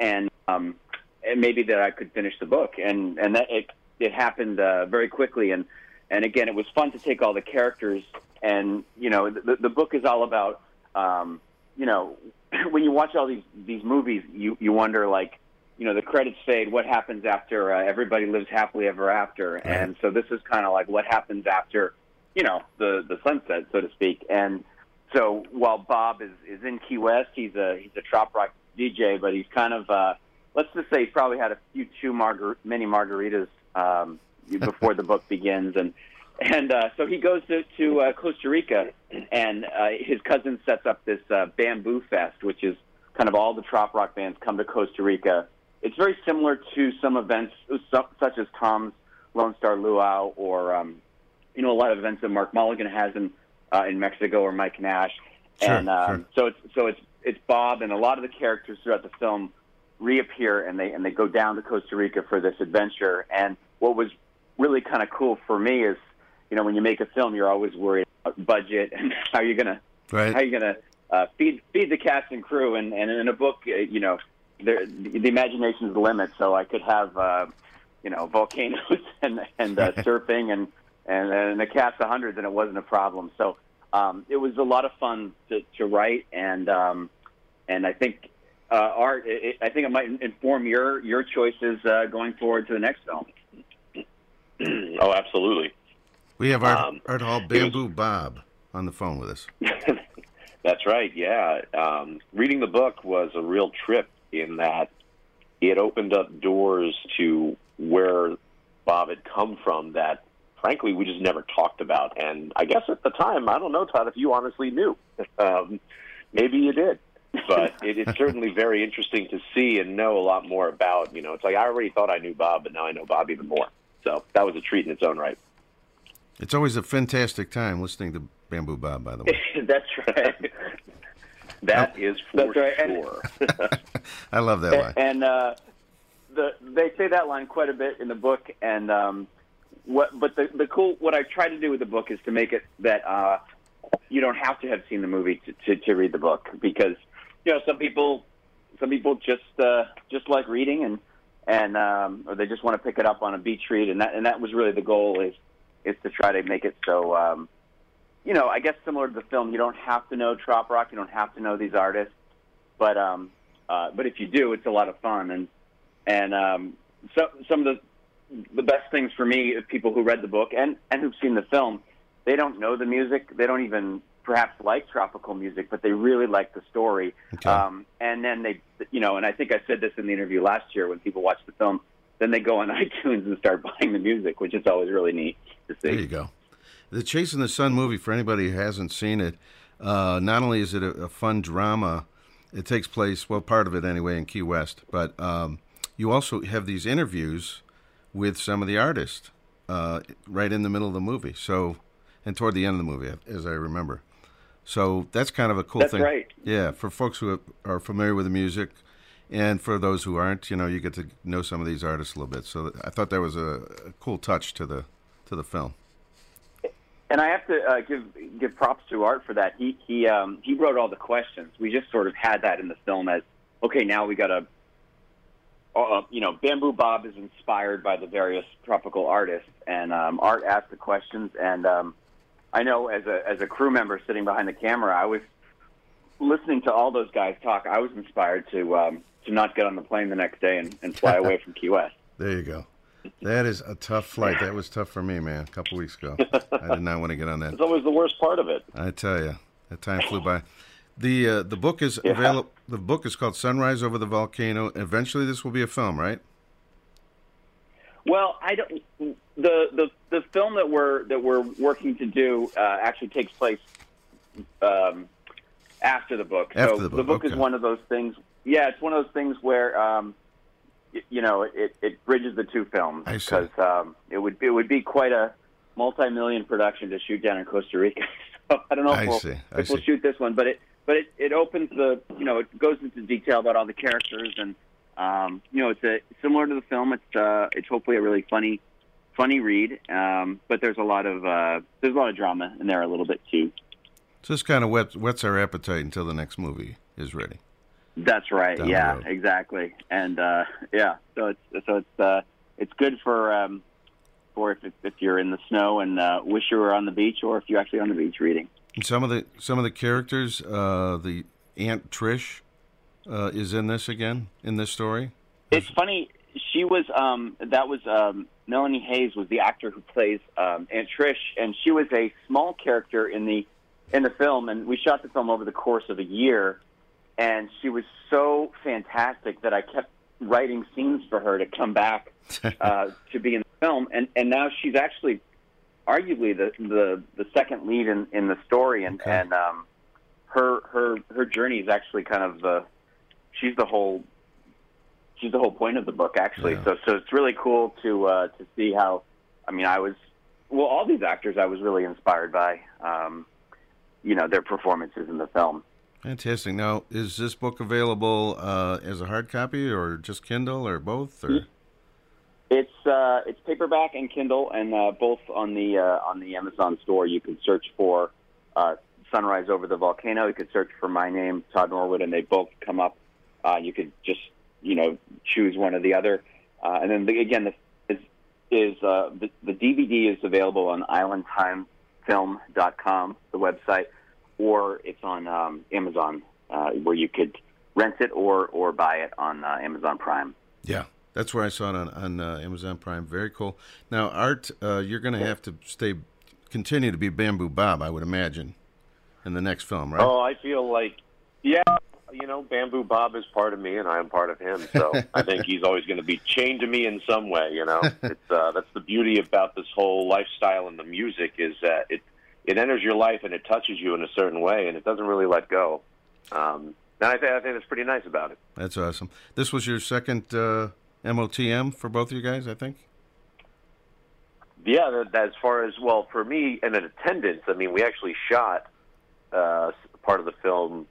and um, and maybe that I could finish the book. And and that it it happened uh, very quickly. And and again, it was fun to take all the characters. And you know, the, the book is all about um, you know <clears throat> when you watch all these these movies, you you wonder like. You know the credits fade. What happens after uh, everybody lives happily ever after? And so this is kind of like what happens after, you know, the the sunset, so to speak. And so while Bob is, is in Key West, he's a he's a trop rock DJ, but he's kind of uh, let's just say he's probably had a few too margar- many margaritas um, <laughs> before the book begins, and and uh, so he goes to, to uh, Costa Rica, and uh, his cousin sets up this uh, Bamboo Fest, which is kind of all the trop rock bands come to Costa Rica. It's very similar to some events su- such as Tom's Lone Star Luau or um, you know a lot of events that Mark Mulligan has in uh, in Mexico or Mike Nash. Sure, and um, sure. so it's so it's it's Bob and a lot of the characters throughout the film reappear and they and they go down to Costa Rica for this adventure. And what was really kind of cool for me is, you know, when you make a film, you're always worried about budget <laughs> and how you're gonna Right. how you're gonna uh, feed feed the cast and crew. And, and in a book, uh, you know, there, the, the imagination is the limit. So I could have, uh, you know, volcanoes <laughs> and and uh, <laughs> surfing and and and a cast of hundreds, and it wasn't a problem. So um, it was a lot of fun to, to write, and um, and I think uh, art. It, I think it might inform your your choices uh, going forward to the next film. <clears throat> Oh, absolutely. We have Art, Um, Art Hall Bamboo Bob on the phone with us. <laughs> That's right. Yeah. Um, reading the book was a real trip in that it opened up doors to where Bob had come from that, frankly, we just never talked about. And I guess at the time, I don't know, Todd, if you honestly knew. <laughs> Um, maybe you did. But it, it's certainly very interesting to see and know a lot more about. You know, it's like I already thought I knew Bob, but now I know Bob even more. So that was a treat in its own right. It's always a fantastic time listening to Bamboo Bob, by the way. <laughs> That's right. <laughs> That is for That's right. And- sure. I love that line. and uh, the they say that line quite a bit in the book. And um, what, but the the cool what I try to do with the book is to make it that uh, you don't have to have seen the movie to, to, to read the book because you know some people some people just uh, just like reading and and um, or they just want to pick it up on a beach read and that and that was really the goal is is to try to make it so um, you know, I guess similar to the film, you don't have to know trop rock, you don't have to know these artists, but um, uh, but if you do, it's a lot of fun. And and um, so some of the the best things for me, people who read the book and and who've seen the film, they don't know the music, they don't even perhaps like tropical music, but they really like the story. Um, and then they, you know, and I think I said this in the interview last year when people watched the film. Then they go on <laughs> iTunes and start buying the music, which is always really neat to see. There you go. The Chase Chasing the Sun movie, for anybody who hasn't seen it, uh, not only is it a, a fun drama, it takes place, well, part of it anyway, in Key West, but um, you also have these interviews with some of the artists uh, right in the middle of the movie. So, and toward the end of the movie, as I remember. So that's kind of a cool That's thing. right. Yeah, for folks who are familiar with the music, and for those who aren't, you know, you get to know some of these artists a little bit. So I thought that was a, a cool touch to the to the film. And I have to uh, give give props to Art for that. He he um, he wrote all the questions. We just sort of had that in the film as okay. Now we got to, uh, you know, Bamboo Bob is inspired by the various tropical artists, and um, Art asked the questions. And um, I know as a as a crew member sitting behind the camera, I was listening to all those guys talk. I was inspired to um, to not get on the plane the next day and, and fly away from Key West. <laughs> There you go. That is a tough flight. That was tough for me, man. A couple weeks ago, I did not want to get on that. It's always the worst part of it. I tell you, that time flew by. The uh, the book is Yeah. available. The book is called Sunrise Over the Volcano. Eventually, this will be a film, right? Well, I don't. The the the film that we're that we're working to do uh, actually takes place um, after the book. After so the book, is okay. one of those things. Yeah, it's one of those things where um, y- you know it, it bridges the two films because um, it would it would be quite a multi-million production to shoot down in Costa Rica. <laughs> so I don't know if I we'll, if we'll shoot this one, but it but it, it opens the you know it goes into detail about all the characters and um, you know it's a similar to the film. It's uh, it's hopefully a really funny funny read, um, but there's a lot of uh, there's a lot of drama in there a little bit too. So this kind of whets, whets our appetite until the next movie is ready. That's right. Down yeah, exactly. And uh, yeah, so it's so it's uh, it's good for um, for if if you're in the snow and uh, wish you were on the beach, or if you're actually on the beach reading. Some of the some of the characters, uh, the Aunt Trish, uh, is in this again in this story. It's funny. She was um, that was um, Melanie Hayes was the actor who plays um, Aunt Trish, and she was a small character in the in the film. And we shot the film over the course of a year, and she was so fantastic that I kept writing scenes for her to come back <laughs> uh, to be in the film. And and now she's actually arguably the the, the second lead in, in the story, and Okay. and um, her her her journey is actually kind of the she's the whole she's the whole point of the book actually. Yeah. So so it's really cool to uh, to see how I mean I was well all these actors I was really inspired by um, you know their performances in the film. Fantastic. Now, is this book available uh, as a hard copy or just Kindle or both? Or It's uh, it's paperback and Kindle, and uh, both on the uh, on the Amazon store. You can search for uh, "Sunrise Over the Volcano." You can search for my name, Todd Norwood, and they both come up. Uh, you could just you know choose one or the other, uh, and then the, again, the, is is uh, the, the DVD is available on IslandTimeFilm.com, the website, or it's on um, Amazon, uh, where you could rent it or or buy it on uh, Amazon Prime. yeah, that's where I saw it on on uh, Amazon Prime. Very cool. Now, Art, uh, you're going to have to stay, continue to be Bamboo Bob, I would imagine, in the next film, right? Oh, I feel like, yeah, you know, Bamboo Bob is part of me, and I am part of him. So <laughs> I think he's always going to be chained to me in some way. You know, it's uh, that's the beauty about this whole lifestyle and the music is that it it enters your life and it touches you in a certain way, and it doesn't really let go. Um, and I, th- I think that's pretty nice about it. That's awesome. This was your second uh, MOTM for both of you guys, I think. Yeah, that, that as far as well for me and an attendance. I mean, we actually shot uh, part of the film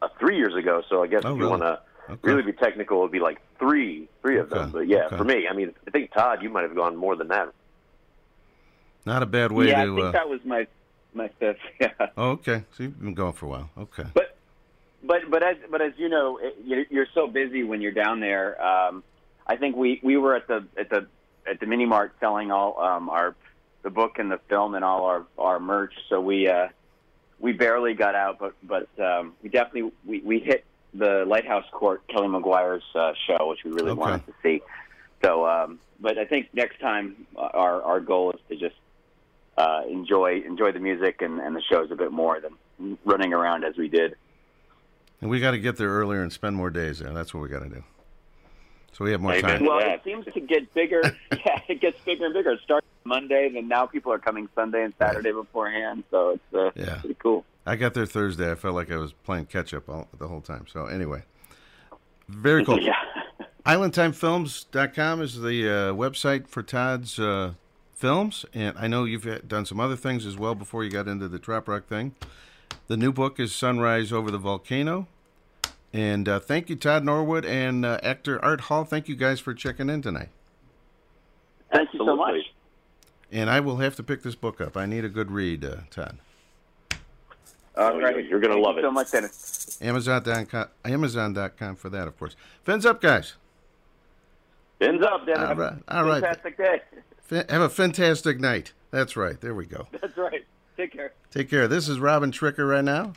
uh, three years ago. So I guess Oh, if you really? want to Okay. really be technical, it would be like three, three of Okay, them. But yeah, okay. for me, I mean, I think Todd, you might have gone more than that. Not a bad way yeah, to. I think uh, that was my my fifth. <laughs> Yeah, oh, okay. So you've been going for a while. Okay. but but but as but as you know, it, you're, you're so busy when you're down there. Um, I think we we were at the at the at the mini mart selling all um, our the book and the film and all our our merch. So we uh, we barely got out, but but um, we definitely we, we hit the Lighthouse Court Kelly McGuire's uh, show, which we really Okay. wanted to see. So, um, but I think next time uh, our our goal is to just uh, enjoy enjoy the music and, and the shows a bit more than running around as we did. And we got to get there earlier and spend more days there. That's what we got to do. So we have more Amen. time. Well, it seems to get bigger. <laughs> <laughs> yeah, it gets bigger and bigger. It starts Monday, then now people are coming Sunday and Saturday beforehand. So it's uh, Yeah. pretty cool. I got there Thursday. I felt like I was playing catch up all, the whole time. So anyway, very cool. <laughs> Yeah. IslandTimeFilms.com is the uh, website for Todd's uh, films, and I know you've done some other things as well before you got into the trop rock thing. The new book is Sunrise Over the Volcano, and uh, thank you, Todd Norwood and uh, actor Art Hall. Thank you guys for checking in tonight. Thank you so much. And I will have to pick this book up. I need a good read, uh, Todd. All Oh, you're- you're gonna love you it. so much, Dennis. Amazon.com, Amazon.com for that, of course. Fins up, guys. Fins up, Dennis. All right. All right. Fantastic day. Have a fantastic night. That's right. There we go. That's right. Take care. Take care. This is Robin Tricker right now.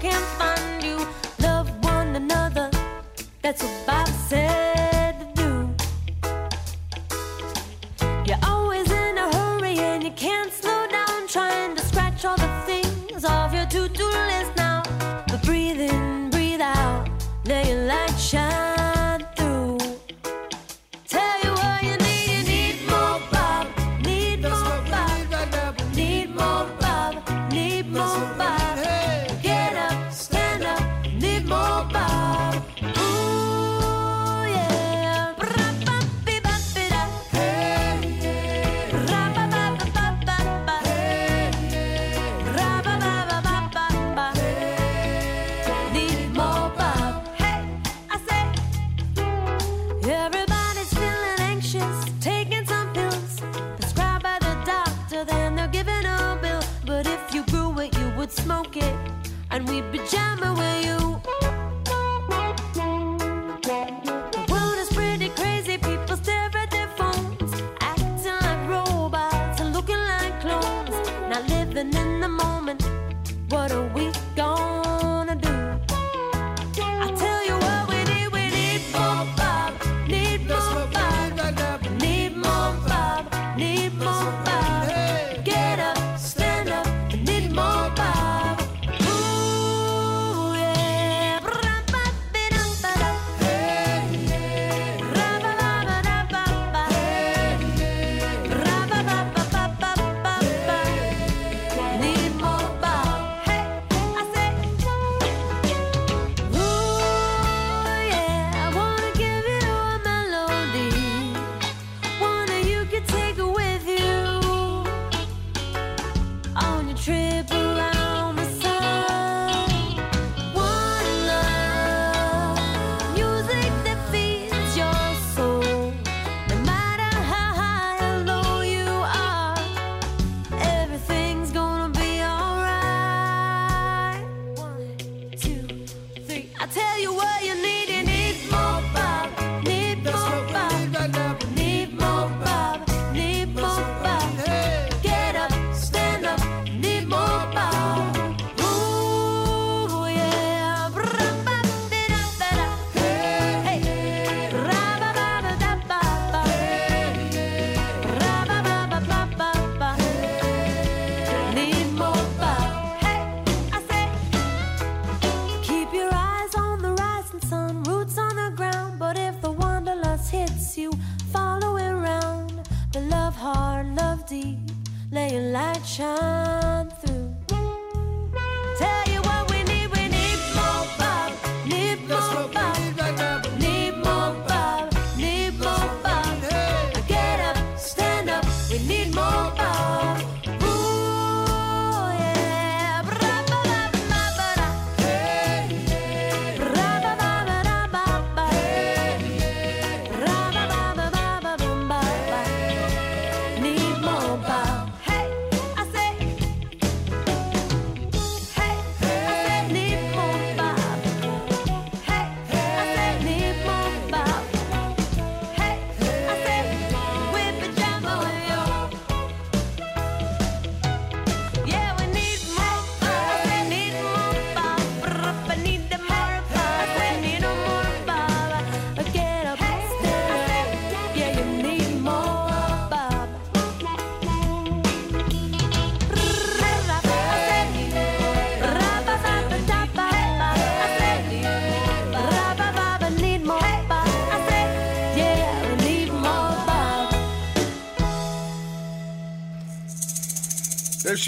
Can't find you. Love one another. That's what Bob said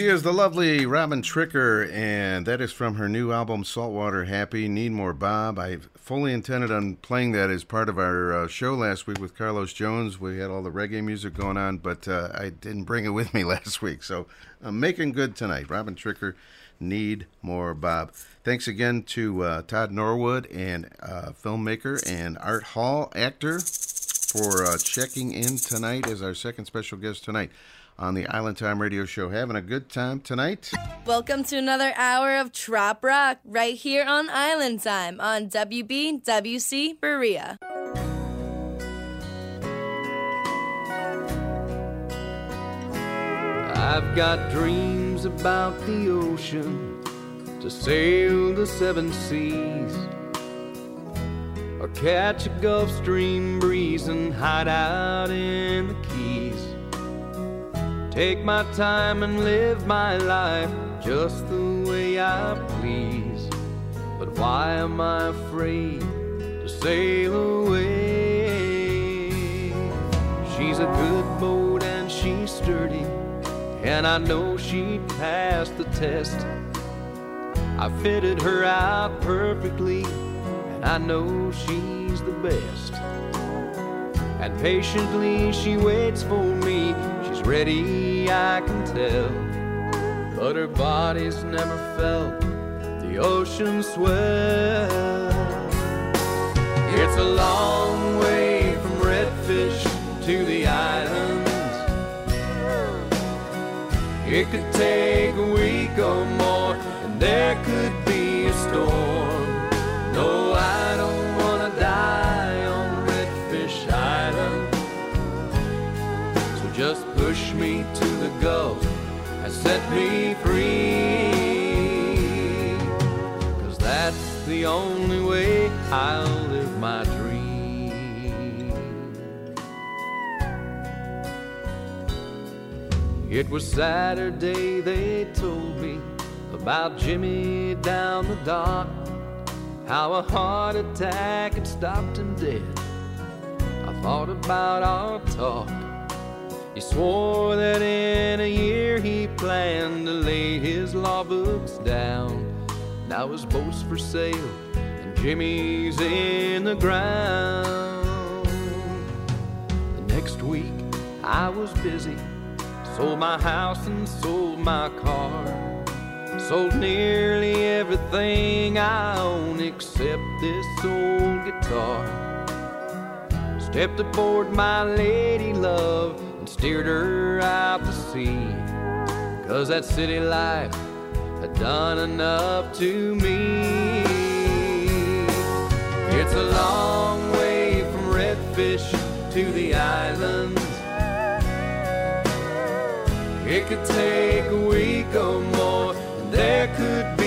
she is, the lovely Robin Tricker, and that is from her new album Saltwater Happy. Need More Bob. I fully intended on playing that as part of our uh, show last week with Carlos Jones. We had all the reggae music going on, but uh, I didn't bring it <laughs> with me last week, so I'm making good tonight. Robin Tricker, Need More Bob. Thanks again to uh, Todd Norwood and uh, filmmaker and Art Hall actor for uh, checking in tonight as our second special guest tonight on the Island Time Radio Show. Having a good time tonight? Welcome to another hour of Trop Rock right here on Island Time on WBWC Berea. I've got dreams about the ocean to sail the seven seas or catch a Gulf Stream breeze and hide out in the Keys. Take my time and live my life just the way I please. But why am I afraid to sail away? She's a good boat and she's sturdy, and I know she'd pass the test. I fitted her out perfectly, and I know she's the best. And patiently she waits for me. She's ready, I can tell. But her body's never felt the ocean swell. It's a long way from Redfish to the islands. It could take a week or more, and there could set me free. Cause that's the only way I'll live my dream. It was Saturday, they told me about Jimmy down the dock. How a heart attack had stopped him dead. I thought about our talk. He swore that in a year he planned to lay his law books down. Now his boat's for sale and Jimmy's in the ground. The next week I was busy, sold my house and sold my car. Sold nearly everything I own except this old guitar. Stepped aboard my lady love steered her out to sea. Cause that city life had done enough to me. It's a long way from Redfish to the islands. It could take a week or more, and there could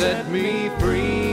set me free.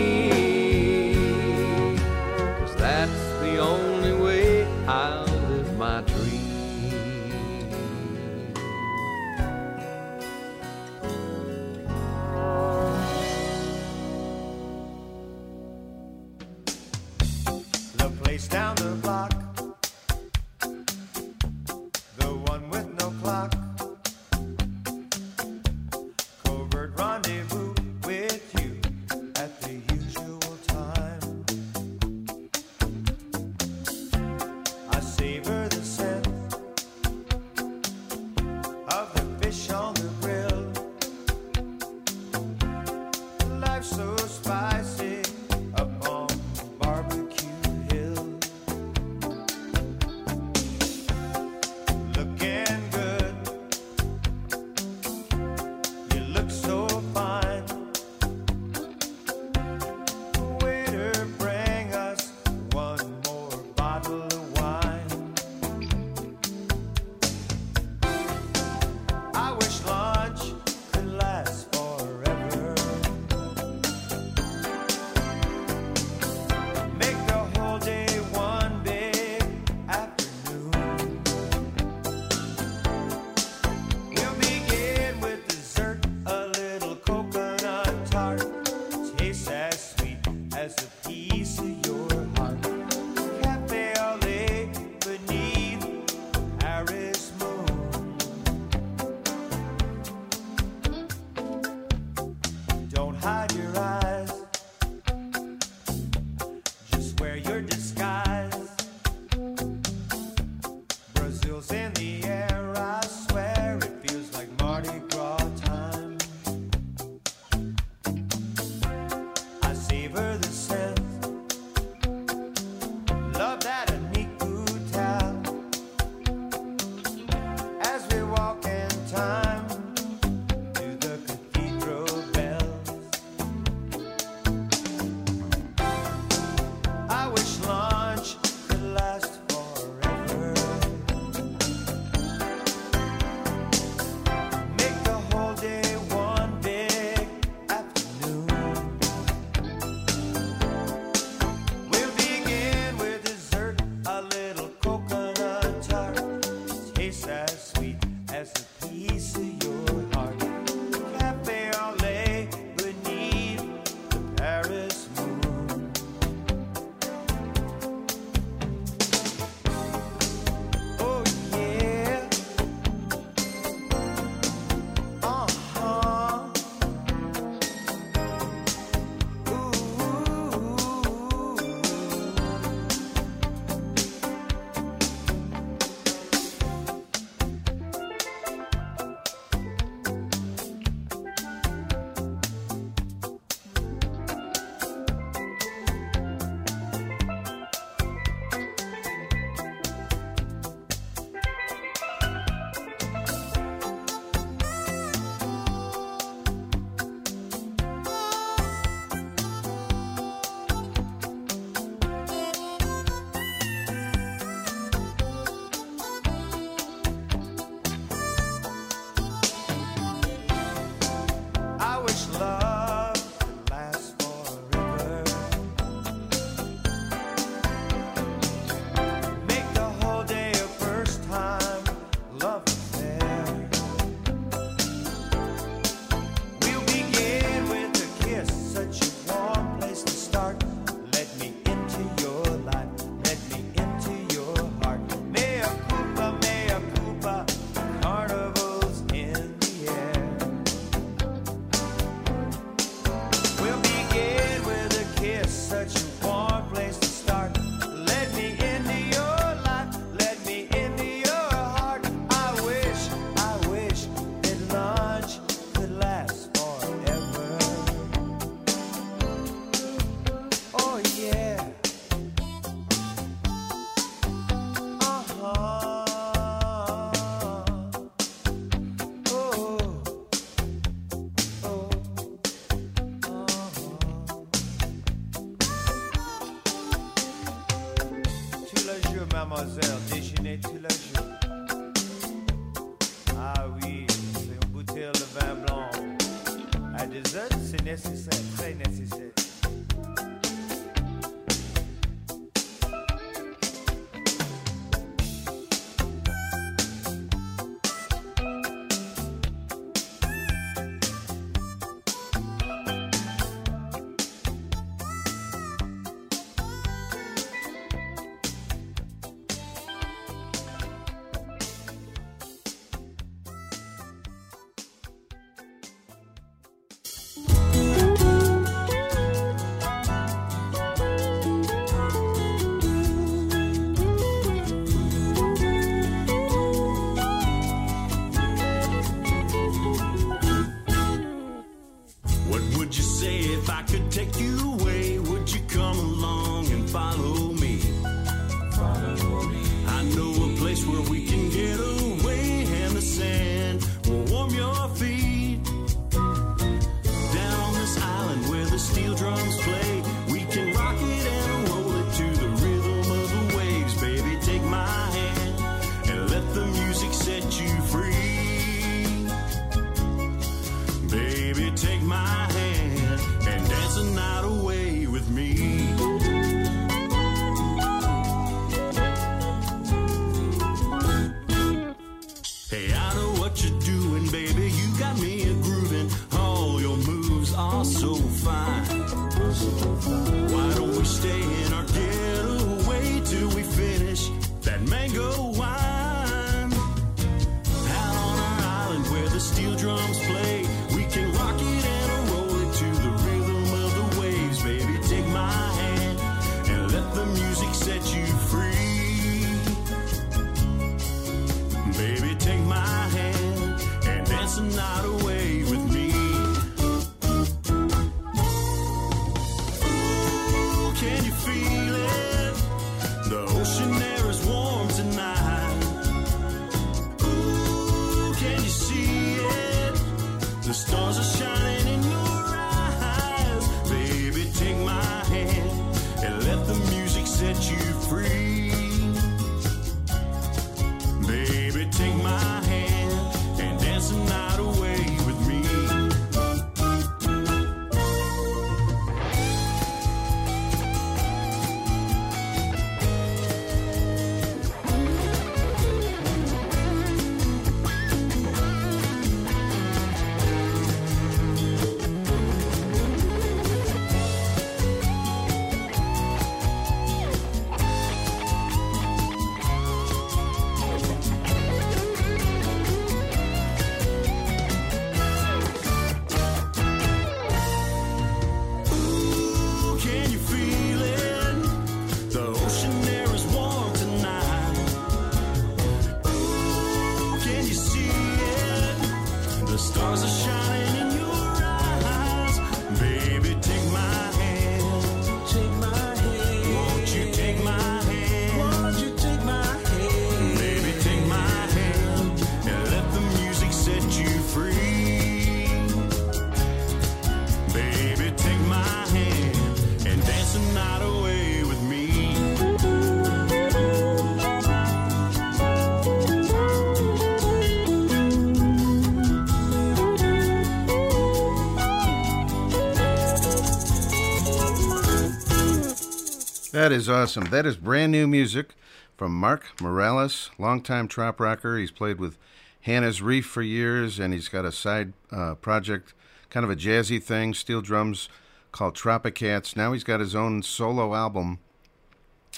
Is awesome. That is brand new music from Mark Morales, longtime trop rocker. He's played with Hannah's Reef for years, and he's got a side uh, project, kind of a jazzy thing, steel drums, called Tropicats. Now he's got his own solo album,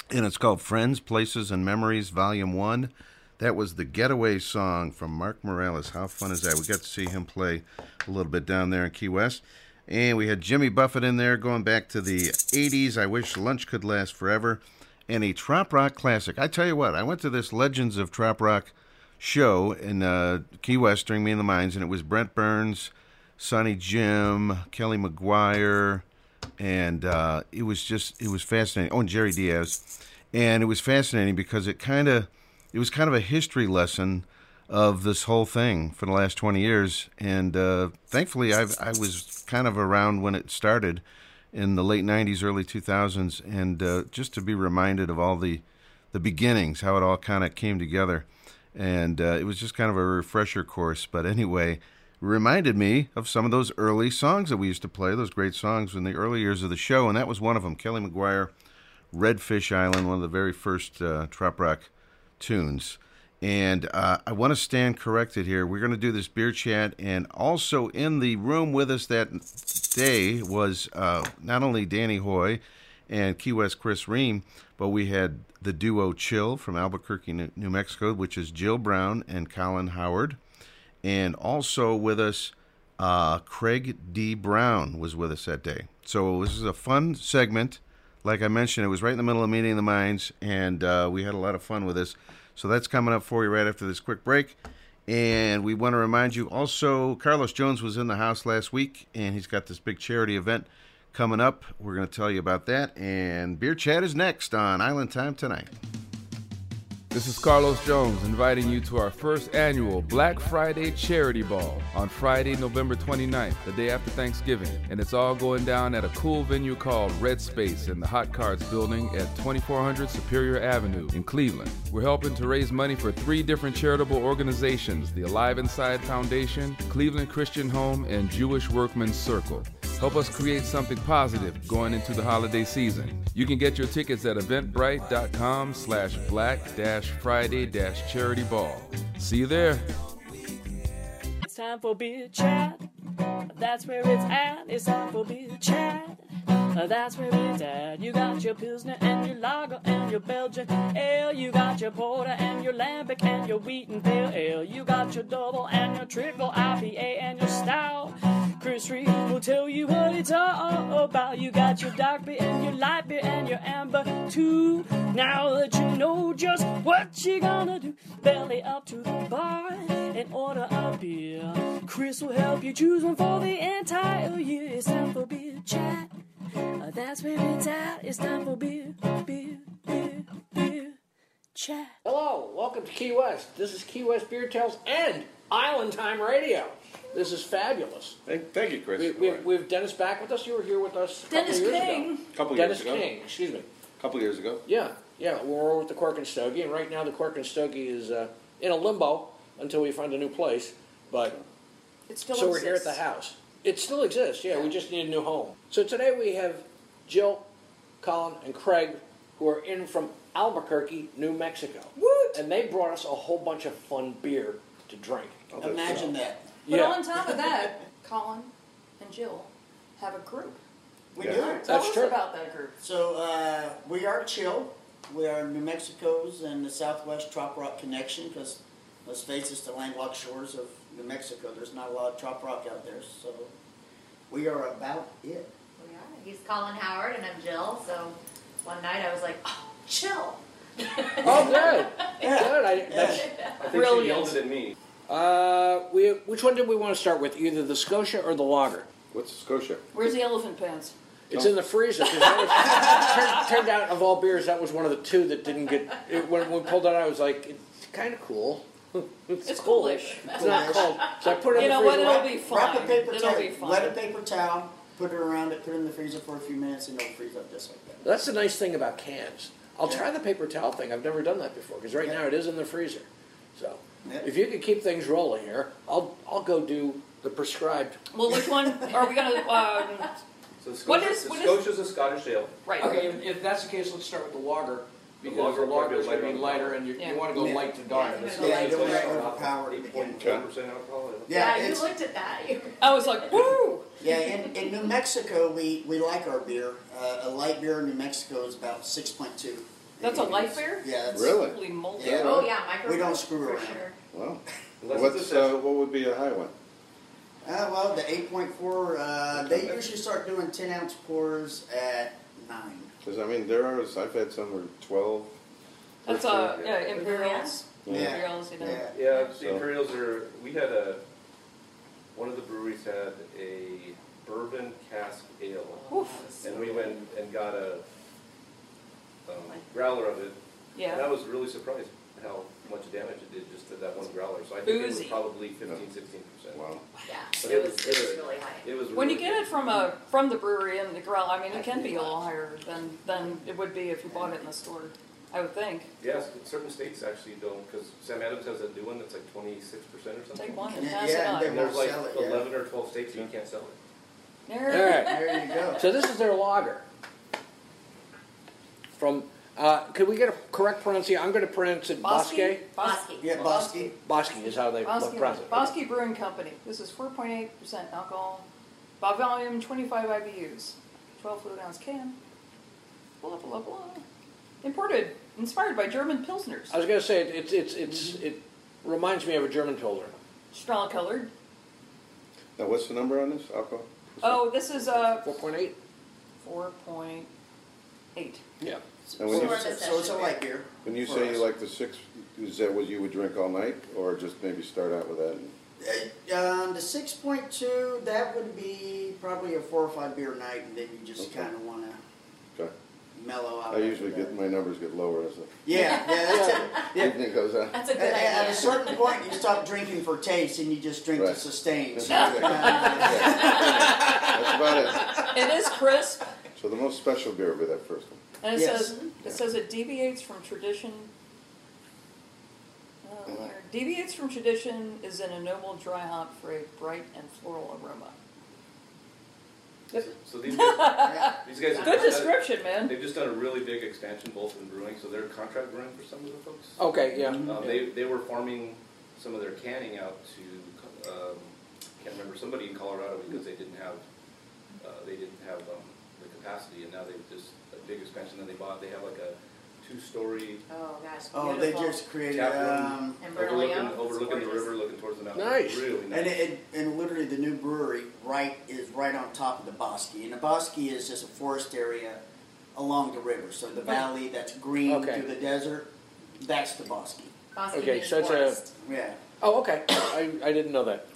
and it's called Friends, Places, and Memories, Volume 1. That was the Getaway song from Mark Morales. How fun is that? We got to see him play a little bit down there in Key West. And we had Jimmy Buffett in there going back to the 80s. I wish lunch could last forever. And a Trop Rock classic. I tell you what, I went to this Legends of Trop Rock show in uh, Key West during Meeting the Minds, and it was Brent Burns, Sonny Jim, Kelly McGuire, and uh, it was just, it was fascinating. Oh, and Jerry Diaz. And it was fascinating because it kind of, it was kind of a history lesson of this whole thing for the last 20 years. And uh, thankfully, I've, I was kind of around when it started in the late 90s, early 2000s, and uh, just to be reminded of all the, the beginnings, how it all kind of came together. And uh, it was just kind of a refresher course. But anyway, reminded me of some of those early songs that we used to play, those great songs in the early years of the show. And that was one of them Kelly McGuire, Redfish Island, one of the very first uh, trop rock tunes. And uh, I want to stand corrected here. We're going to do this beer chat, and also in the room with us that day was uh, not only Danny Hoy and Key West Chris Ream, but we had the duo Chill from Albuquerque, New Mexico, which is Jill Brown and Colin Howard, and also with us uh, Craig D. Brown was with us that day. So this is a fun segment. Like I mentioned, it was right in the middle of meeting the minds, and uh, we had a lot of fun with this. So that's coming up for you right after this quick break. And we want to remind you also, Carlos Jones was in the house last week, and he's got this big charity event coming up. We're going to tell you about that. And Beer Chat is next on Island Time tonight. This is Carlos Jones inviting you to our first annual Black Friday Charity Ball on Friday, November 29th, the day after Thanksgiving. And it's all going down at a cool venue called Red Space in the Hot Cards building at 2400 Superior Avenue in Cleveland. We're helping to raise money for three different charitable organizations the Alive Inside Foundation, Cleveland Christian Home, and Jewish Workmen's Circle. Help us create something positive going into the holiday season. You can get your tickets at eventbrite.com slash black dash Friday charity ball. See you there. Time for beer chat. That's where it's at. It's time for beer chat. That's where it's at. You got your Pilsner and your Lager and your Belgian Ale. You got your Porter and your Lambic and your Wheat and Pale Ale. You got your Double and your Triple IPA and your Stout. Chris Reed will tell you what it's all about. You got your dark beer and your light beer and your amber too. Now that you know just what you're gonna do, belly up to the bar and order a beer. Chris will help you choose one for the entire year. It's time for beer chat. Uh, that's where it's at. It's time for beer, beer, beer, beer chat. Hello, welcome to Key West. This is Key West Beer Tales and Island Time Radio. This is fabulous. Thank, thank you, Chris. We, we, we have Dennis back with us. You were here with us. A Dennis couple years King. Ago. Couple Dennis years ago. King. Excuse me. A couple years ago. Yeah, yeah. We're over with the Cork and Stogie, and right now the Cork and Stogie is uh, in a limbo until we find a new place. But It still so we're here at exists. the house. It still exists. Yeah, we just need a new home. So today we have Jill, Colin, and Craig, who are in from Albuquerque, New Mexico. Woot! And they brought us a whole bunch of fun beer to drink. Imagine that. But Yeah. on top of that, Colin and Jill have a group. We Yeah. do. Tell That's us true. about that group. So uh, we are chill. We are New Mexico's and the Southwest Trop Rock connection because let's face it, the landlocked shores of New Mexico. There's not a lot of trop rock out there, so we are about it. We are. He's Colin Howard and I'm Jill. So one night I was like, oh, chill. Oh, good. <laughs> Good. I, that's, I think Brilliant. she yelled it at me. uh, we, which one did we want to start with? Either the Scotia or the Lager? What's Scotia? Where's the elephant pants? It's in the freezer. 'cause that was, turned, turned out, of all beers, that was one of the two that didn't get. It, when we pulled it out, I was like, it's kind of cool. It's, It's coolish. It's not cold. So I put it You in know the what? freezer. It'll be Wrap a paper It'll towel. be fine. Wet a paper towel. Put it around it. Put it in the freezer for a few minutes, and it'll freeze up just like that. That's the nice thing about cans. I'll try the paper towel thing. I've never done that before because right now it is in the freezer. So Yep. if you could keep things rolling here, I'll I'll go do the prescribed. Well, which one <laughs> are we gonna? Um, So What Scotia, is- the what is- Scotia's a Scottish ale. right. Okay, if, if that's the case, let's start with the lager because The lager the lager will is going to be be lighter lighter, and you, Yeah. you want to go Yeah. light to dark. Yeah, It's it's Yeah, you don't want to overpower it. Eight point percent alcohol. Yeah, you it's- looked at that. You- I was like, woo! Yeah, <laughs> in, in New Mexico, we, we like our beer. Uh, a light beer in New Mexico is about 6.2. That's a light beer. Yeah, that's, Really? Holy moly. Yeah. oh yeah, micro. We don't screw for around. Sure. Wow. Unless What's it's a uh, what would be a high one? Uh, well, the 8.4, uh, they usually start doing 10 ounce pours at 9. Because I mean, there are. I've had some were twelve. That's uh, yeah, Imperials. Yeah. Imperials, you know. Yeah. Yeah, the So- Imperials are. We had a. One of the breweries had a bourbon cask ale, Oof. and we went and got a um, growler of it. Yeah, and I was really surprised how much damage it did just to that one growler. So I think it was Boozy. probably 15, 16 percent. Wow. Yeah, But it it was, was it was really high. It was. When you get good. it from a from the brewery and the grill, I mean, it can be a little higher than than it would be if you bought it in the store. I would think. Yes, certain states actually don't, because Sam Adams has a new one that's like 26 percent or something. Take one and Yeah, pass yeah, it on. they And there's like Sell it, yeah. 11 or 12 states you can't sell it. There. All right. There you go. So this is their lager. From, uh, could we get a correct pronunciation? I'm going to pronounce it Bosque. Bosque. Bosque. Yeah, Bosky. Bosque is how they Bosque, pronounce it. Bosque Brewing Company. This is 4.8% alcohol, by volume 25 IBUs, 12 fluid ounce can. Blah blah blah. Imported, inspired by German pilsners. I was going to say, it, it's, it's, it's, it reminds me of a German pilsner. Straw colored. Now, what's the number on this alcohol? Oh, this is uh 4.8? 4.8. Yeah. And when So, you, it's- so it's a light beer. when you for say us. you like the six, is that what you would drink all night, or just maybe start out with that? And, Um, the 6.2, that would be probably a four or five beer night, and then you just Okay. kind of want to okay. mellow out. I usually after get that. my numbers get lower as the Yeah, yeah, that's <laughs> it. Yeah. evening goes on. That's a At, good at idea. a certain point, you stop drinking for taste and you just drink Right. to sustain. So, That's uh, <laughs> about it. It is crisp, So the most special beer would be that first one. And it Yes. says it says it deviates from tradition. Uh, where- deviates from tradition is in a noble dry hop for a bright and floral aroma. So these guys, <laughs> these guys have Good just done- description, man. They've just done a really big expansion, both in brewing, so they're contract brewing for some of the folks. Okay, yeah. Um, they, they were farming some of their canning out to, um, can't remember, somebody in Colorado because they didn't have, uh, they didn't have, um, the capacity, and now they've just, a big expansion that they bought, they have like a two-story Oh gosh. oh, they just created. tap room Um, And overlooking, Bernalillo, it's overlooking the gorgeous. river, looking towards the mountain. Nice. Really nice. and it, it, and literally the new brewery right is right on top of the bosque, and the bosque is just a forest area along the river. So the valley that's green Okay. to the desert, that's the bosque. Bosque Okay, means so it's a- forest. Yeah. Oh, okay. <coughs> I, I didn't know that.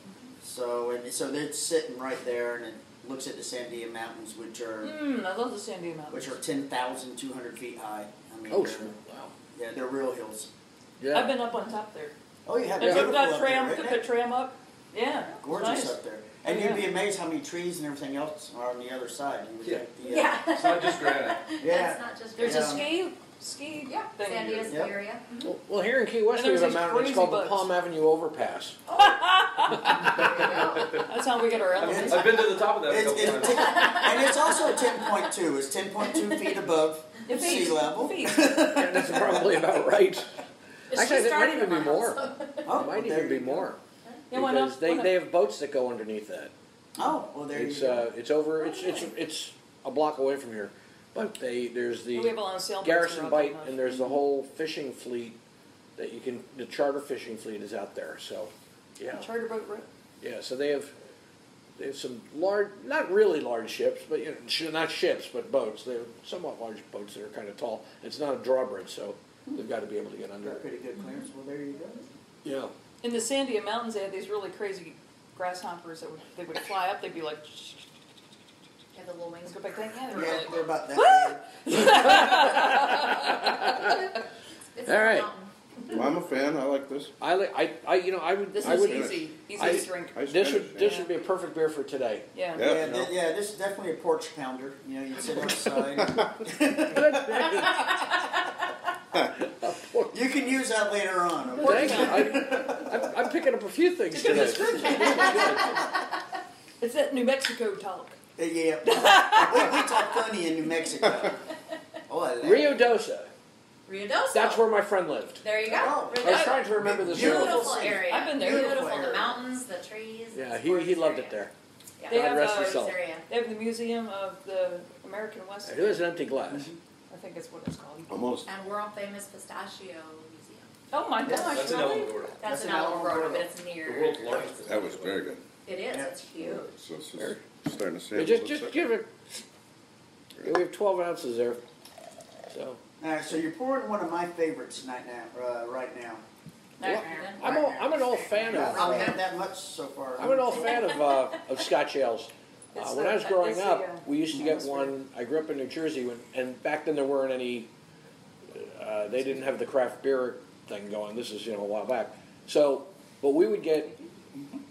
So and so they're sitting right there, and it looks at the Sandia Mountains, which are Hmm, I love the Sandia Mountains. which are ten thousand two hundred feet high. I mean, Oh, they're- wow. Yeah, they're real hills. Yeah. I've been up on top there. Oh, you have And took that up there, tram, took the tram up. Yeah. Gorgeous nice. up there. And Yeah. you'd be amazed how many trees and everything else are on the other side. You would Yeah. think the, uh, Yeah. It's not just granite. <laughs> Yeah. It's not just There's Yeah. a ski, ski Yeah, thing. Sandia's Yep. the area. Well, well, here in Key West, And we there's have a these mountain. It's crazy called bugs. the Palm Avenue Overpass. <laughs> That's how we get our elephants. I've been to the top of that a It's, couple it's times. ten, and it's also ten point two. It's ten point two feet above <laughs> It sea level. It feeds. <laughs> Yeah, that's probably about right. It's Actually, just it might starting even be in my more. house. Oh, It might there even be you go. more. Yeah, why because not? they, Why not? they have boats that go underneath that. Oh, well there It's you go. uh, it's over. It's it's it's a block away from here, but they there's We have a the lot of sailboats Garrison around Bight, enough. and there's the whole fishing fleet that you can. The charter fishing fleet is out there. So, yeah, Charter boat route. yeah. So they have they have some large, not really large ships, but you know, sh- not ships, but boats. They're somewhat large boats that are kind of tall. It's not a drawbridge, so hmm. they've got to be able to get under Got it. pretty good clearance. Well, there you go. Yeah. In the Sandia Mountains, they had these really crazy grasshoppers that would they would fly up. They'd be like, <laughs> Yeah, the little wings. go back down. Yeah, they were Yeah, like, they're about that. <laughs> It's All a right. mountain. Well, I'm a fan. I like this. I like I, I you know I would This I is would easy, easy I- to drink. I this Spanish, would this yeah. would be a perfect beer for today. Yeah. Yeah. Yeah, th- yeah, this is definitely a porch pounder. You know, you'd sit outside. <laughs> <laughs> you can use that later on. okay? Thank you. I, I'm, I'm picking up a few things today. This is good. It's that New Mexico talk. Uh, Yeah, <laughs> we, we talk funny in New Mexico. <laughs> Oh, I like Rio Dosa. Ruidoso. That's where my friend lived. There you go. Oh. I was trying to remember this Beautiful earlier. Beautiful area. I've been there. Beautiful. Beautiful The mountains, the trees. Yeah, it's he, he loved area. it there. Yeah. They God have, rest his soul. area. They have the Museum of the American West. It was an empty glass. I think that's what it's called. Almost. And world famous pistachio museum. Oh my gosh, That's in really? Alamogordo. That's, That's in in Alamogordo, Alamogordo. but it's near. The world's largest. That was very good. It is. Yeah. It's huge. So this is starting to But sample. just just give it. yeah, we have 12 ounces there. So All right, so you're pouring one of my favorites tonight now, uh, right now. Well. I'm, a, I'm an old fan of, I of. haven't Uh, had that much so far. I'm an old fan of uh, of Scotch ales. <laughs> Uh, It's when I was growing it's the, up, we used to get one. I grew up in New Jersey, when, and back then there weren't any. Uh, they didn't have the craft beer thing going. This is you know a while back. So, but we would get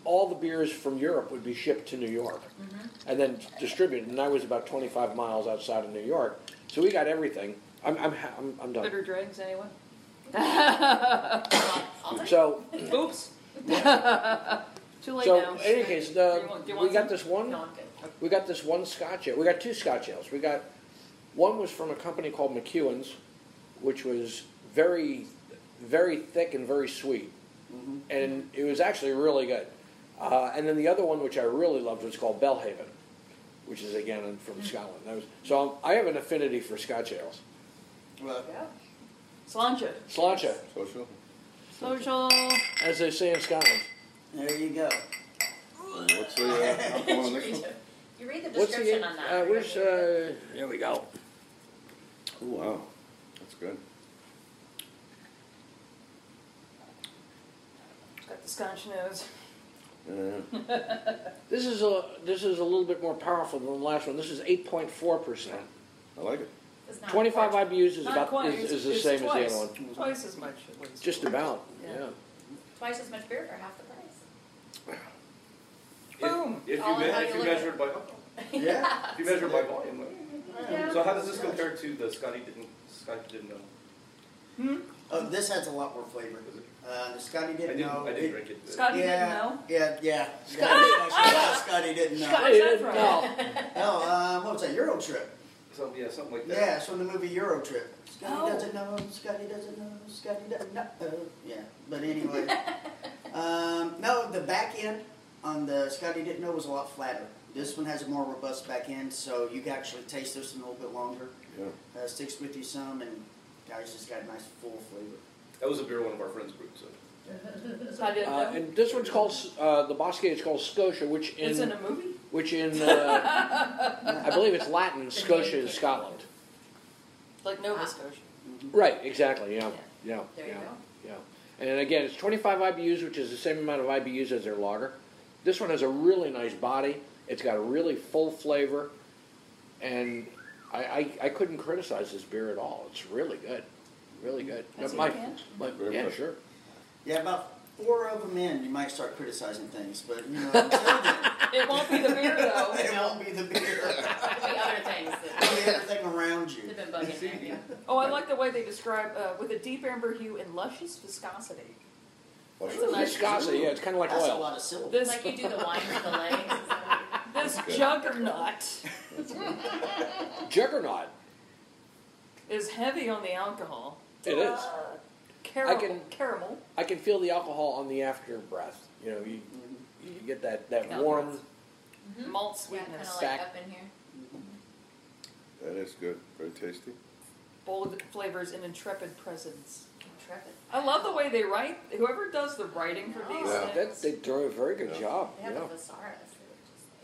all the beers from Europe would be shipped to New York, mm-hmm. and then distributed. And I was about 25 miles outside of New York, so we got everything. I'm I'm I'm, I'm done. Bitter dregs, anyone? I'll <laughs> So Oops. <laughs> Too late so now. in any case, the, uh, want- we got some? this one. No, I'm. We got this one Scotch ale. We got two Scotch ales. We got one was from a company called McEwan's, which was very, very thick and very sweet, mm-hmm. and it was actually really good. Uh, and then the other one, which I really loved, was called Belhaven, which is again from Scotland. That was, so I have an affinity for Scotch ales. Well, Sláinte. Sláinte, Social. Social. as they say in Scotland. there you go. What's the uh, alcohol on this one? <laughs> You read the What's description the? on that. Uh, where's? Uh, here we go. Oh wow, that's good. Got the scotch nose. Yeah. This is a this is a little bit more powerful than the last one. This is eight point four percent. I like it. It's not 25 quite- IBUs is Not about quite. is, It's- is the it's same twice. as the other one. Twice as much, at least. Just about. Yeah. Yeah. Twice as much beer for half the price. Boom. If you, All in me- how if you you look at measure it. it by Yeah. if you measure it by volume. <laughs> then- Yeah. So how does this compare to the Scotty didn't Scotty didn't know? Hmm? Oh, this has a lot more flavor. Uh, Scotty didn't, didn't know. I didn't drink it. Scotty yeah, didn't know. Yeah, yeah. Scotty- Yeah, Scotty didn't know. Scotty didn't know. No, um, what was that? Euro Trip. Something yeah, something like that. Yeah, it's from the movie Euro Trip. Scotty Oh. doesn't know. Scotty doesn't know. Scotty doesn't know. Yeah, but anyway. <laughs> um, no, the back end on the Scotty didn't know was a lot flatter. This one has a more robust back end, so you can actually taste this one a little bit longer. Yeah. Uh, sticks with you some, and guys just got a nice full flavor. That was a beer one of our friends brewed. So <laughs> I didn't Uh, and this one's called uh, the Bosque is called Scotia, which It's in in a movie? which in <laughs> uh, I believe it's Latin. Scotia is Scotland. Like Nova Scotia. Right. Exactly. Yeah. Yeah. There you yeah. go. Yeah. And again, it's 25 IBUs, which is the same amount of IBUs as their lager. This one has a really nice body. It's got a really full flavor, and I, I, I couldn't criticize this beer at all. It's really good, really good. That's My- a my- Very yeah, good. sure. Yeah, about four of them in, you might start criticizing things, but you know, until <laughs> then, It won't be the beer though. <laughs> it won't be the beer. <laughs> the other things It'll be everything around you. They've been bugging you. Oh, I like the way they describe uh, with a deep amber hue and luscious viscosity. That's a nice- Viscosity, yeah, it's kind of like That's oil. a lot of syllables. This Like you do the wine with the legs. this Good. juggernaut Juggernaut. is heavy on the alcohol. It is. Uh, caramel. I can- caramel. I can feel the alcohol on the after breath. You know, you, you get that, that Yeah. warm. Malt Yeah, sweetness. kind of like Back. up in here. That is good. Very tasty. Bold flavors and intrepid presence. Intrepid. I love the way they write. Whoever does the writing for these Yeah, things. that, they do a very good job. They have Yeah. a thesaurus.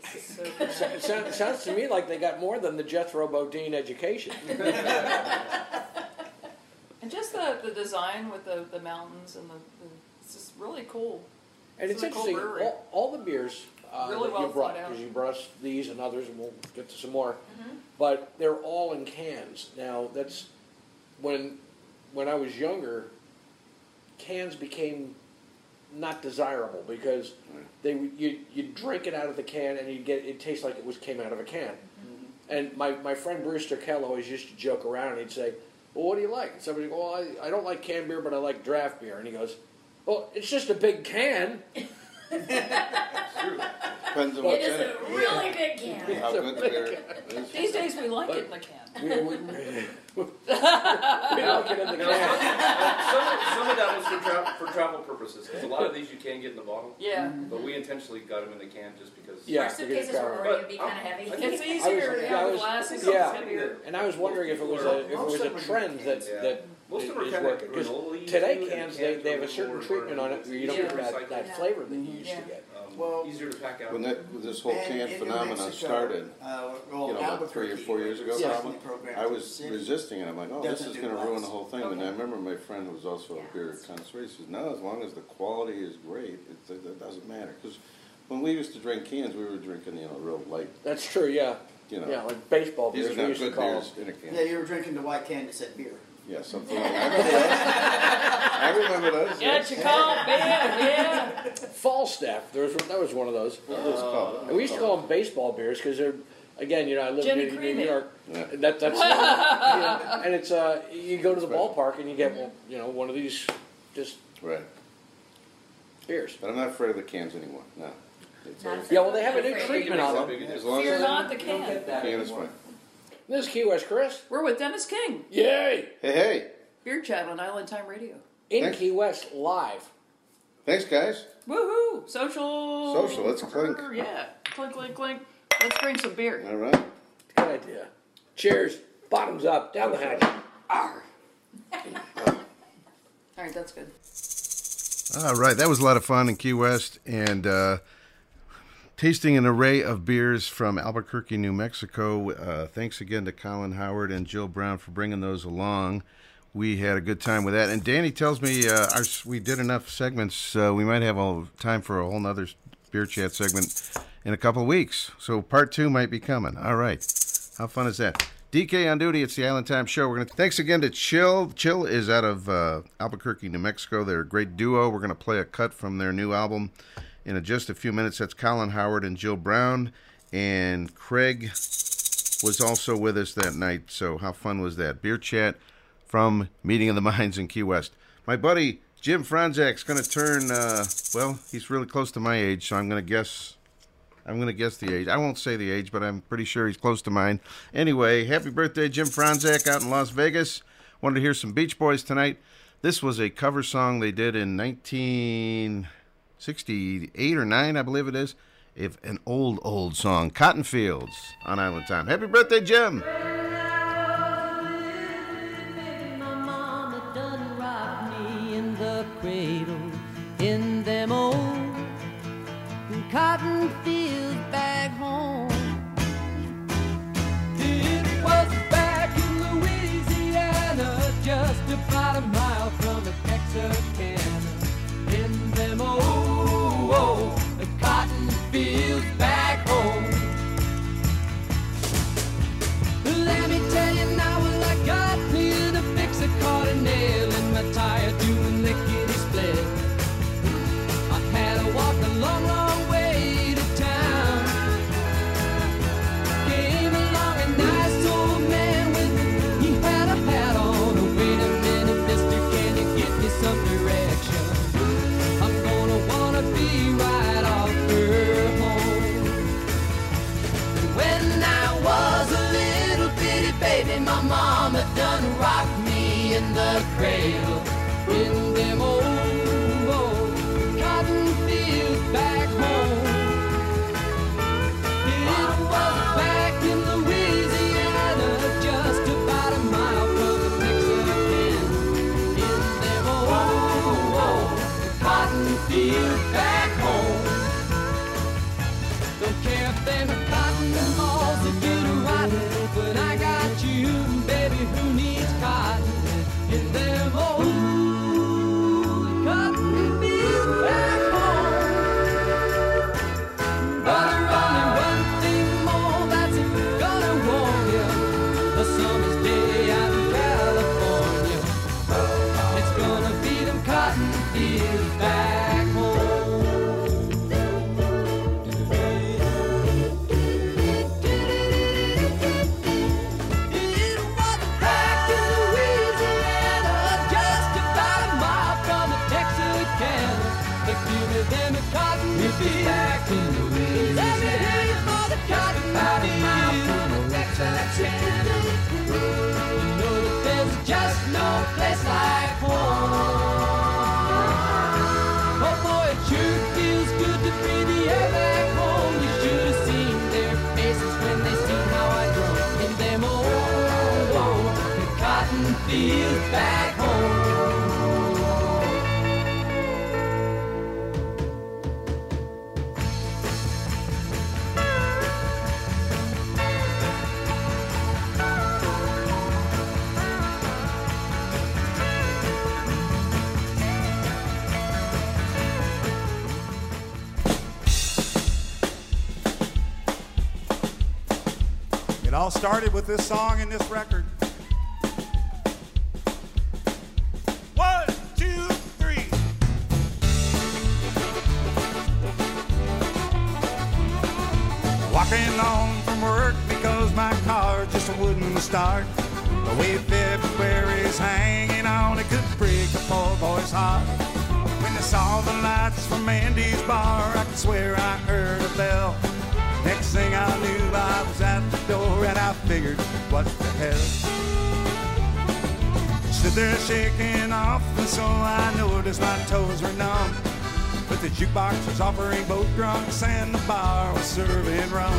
<laughs> So It sounds, it sounds to me like they got more than the Jethro Bodine education. <laughs> <laughs> And just the, the design with the, the mountains and the, the it's just really cool. And it's a cool interesting, brewery. all, all the beers uh, Really that well you brought, because you brought us these and others, and we'll get to some more, Mm-hmm. but they're all in cans. Now, that's when when I was younger, cans became not desirable because they you you drink it out of the can and you get it tastes like it was came out of a can. And my, my friend Brewster Kell always used to joke around. He'd say, "Well, what do you like?" And somebody, "Well, I, I don't like canned beer, but I like draft beer." And he goes, "Well, it's just a big can." <laughs> Depends on It what's is in it. a really big can. How good the beer is. These days we like it in the can. We, <laughs> we, we like it in the You know, can. some, some of that was for, tra- for travel purposes, because a lot of these you can get in the bottle. Yeah. Mm-hmm. But we intentionally got them in the can just because. Yeah, Our suitcases were But already be kind of heavy. It's easier was- to yeah, I have was- glasses. yeah. It's heavier. And I was wondering if it was a if it was a trend that Yeah. that Most of them are is kinda working because granola-y today too, cans they, they have a a certain treatment on it where you don't Yeah. get that, Recycled. that flavor that you used Yeah. to get. Well, easier to pack out. When that this whole And can in New phenomenon Mexico, started, uh, well, you know, about three or Albuquerque, four years ago, yeah. probably, program I for was the city. resisting it. I'm like, oh, this Doesn't is do going to ruin glass. the whole thing. And I remember my friend who was also a beer connoisseur. He says, no, as long as the quality is great, it, it, it doesn't matter. Because when we used to drink cans, we were drinking, you know, real light. That's true. Yeah. You know, Yeah, like baseball these beers are we not used to good call beers in a can. Yeah, you were drinking the white can that said beer. Yeah, something like that. I remember that. I remember those. Yeah, yes. you call it yeah. Falstaff. There was that was one of those. What was it called? And we used to call them baseball beers because they're again, you know, I live Gin in New, New. York. Yeah. That, that's <laughs> you know, and it's uh, you go to the ballpark and you get you know one of these just Right. beers. But I'm not afraid of the cans anymore. No. It's Not Yeah, well, they have a new treatment on them. as long Fear as not the You don't can. get can is fine. This is Key West Chris. We're with Dennis King. Yay! Hey, hey. Beer Chat on Island Time Radio. In Thanks. Key West live. Thanks, guys. Woohoo! Social. Social, let's clink. Yeah. Clink, clink, clink. Let's drink some beer. All right. Good idea. Cheers. Bottoms up. Down the hatch. Arr. All right, that's good. All right, that was a lot of fun in Key West and uh, tasting an array of beers from Albuquerque, New Mexico. Uh, thanks again to Colin Howard and Jill Brown for bringing those along. We had a good time with that. And Danny tells me uh, our, we did enough segments. Uh, we might have all time for a whole nother beer chat segment in a couple weeks. So part two might be coming. All right. How fun is that? DK on duty. It's the Island Time Show. We're gonna thanks again to Chill. Chill is out of uh, Albuquerque, New Mexico. They're a great duo. We're gonna play a cut from their new album in just a few minutes. That's Colin Howard and Jill Brown, and Craig was also with us that night. So how fun was that? Beer chat from Meeting of the Minds in Key West. My buddy Jim Franzak's gonna turn. Uh, well, he's really close to my age, so I'm gonna guess I'm going to guess the age. I won't say the age, but I'm pretty sure he's close to mine. Anyway, happy birthday, Jim Franzak, out in Las Vegas. Wanted to hear some Beach Boys tonight. This was a cover song they did in 1968 or 9, I believe it is. If an old, old song, Cotton Fields on Island Time. Happy birthday, Jim! My mama all started with this song and this record. There shaking off, and so I noticed my toes were numb. But the jukebox was offering both drunks and the bar was serving rum.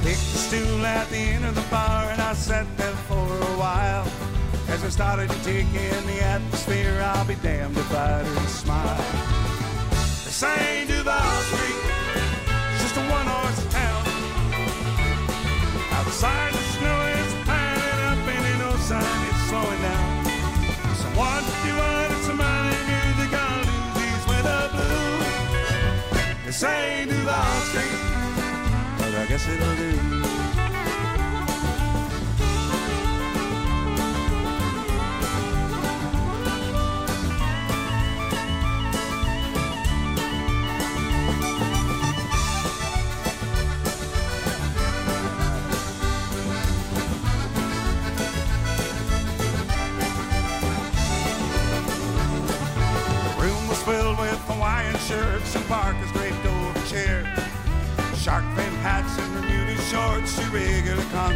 Picked a stool at the end of the bar and I sat there for a while. As I started to take in the atmosphere, I'll be damned if I didn't smile. They sang Street, blues. They say Duval Street, but I guess it'll do.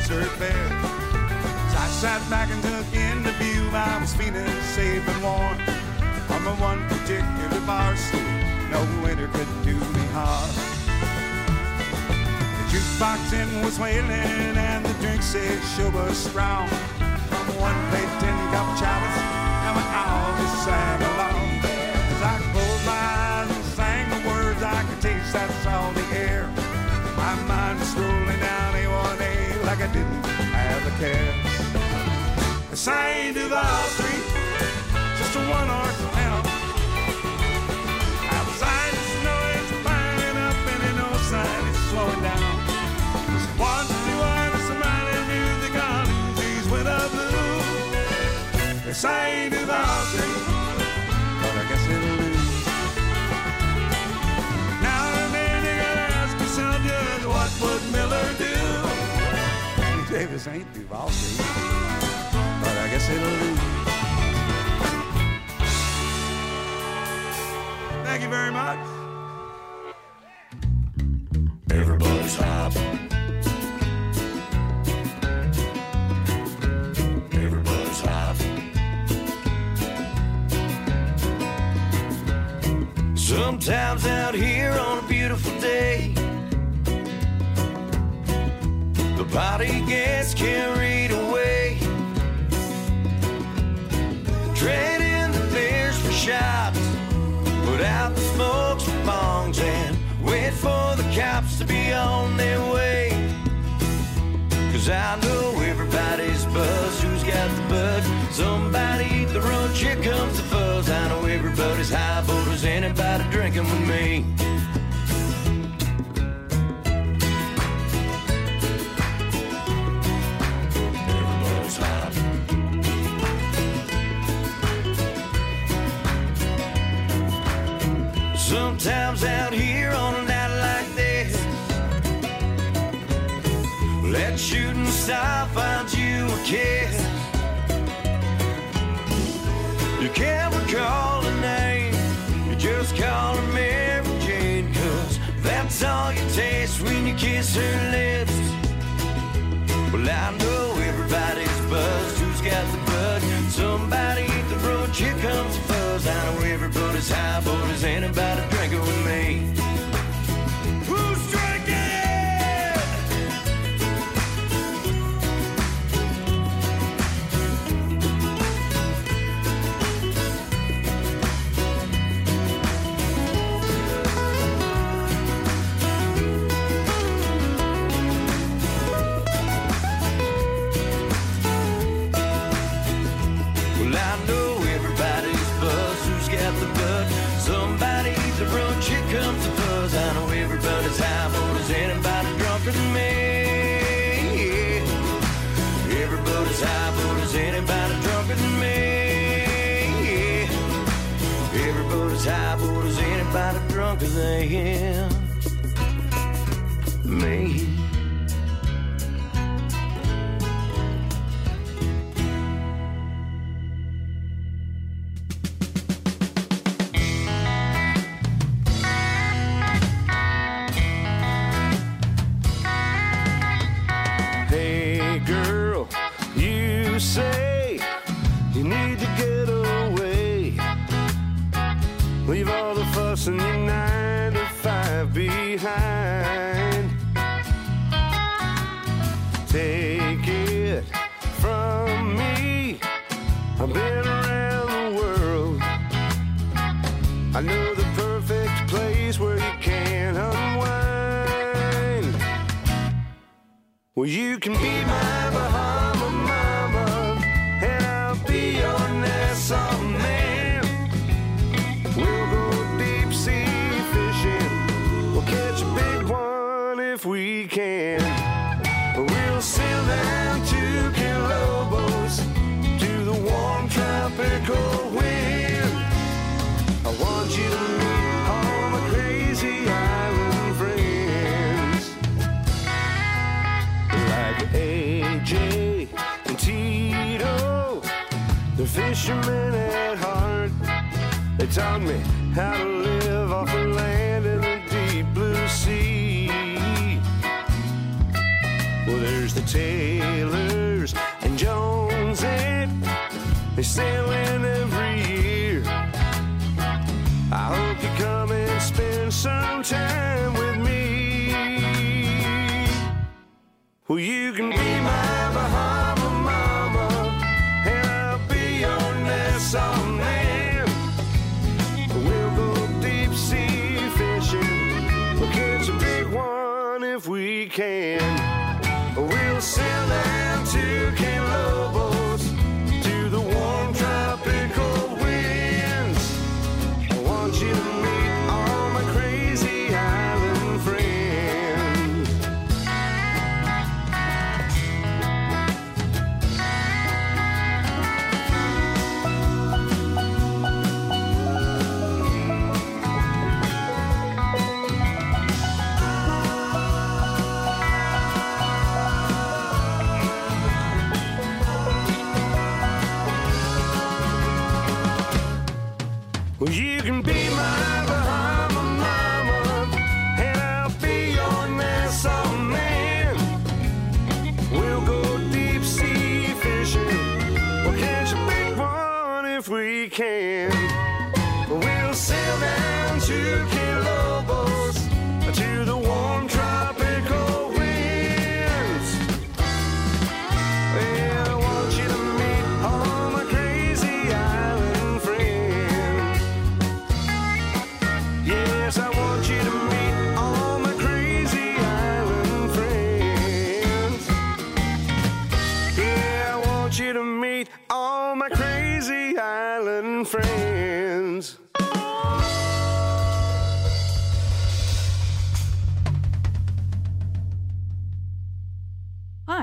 Concert fare. As I sat back and took in the view, I was feeling safe and warm. On my one particular bar stool, no winter could do me harm. The jukebox in was wailing and the drinks said sure was strong. Have a care. I sang Duval Street, just a one horse town. Outside the snow is piling up and ain't no sign it's slowing down. One, two, one, somebody knew they gonna lose these winter blues. They sang Duval Street, but I guess it'll lose. Thank you very much. here on a night like this. Let shooting star find you a kiss. You can't recall a name, you just call her Mary Jane, cause that's all you taste when you kiss her lips. Well, I know everybody's buzzed, who's got the bug? Somebody hit the road, here comes the fuzz. I know everybody's high, but is anybody go with me. can be They taught me how to live off the land in the deep blue sea. Well, there's the Taylors and Jones and they sailing every year. I hope you come and spend some time with me. Well, you can be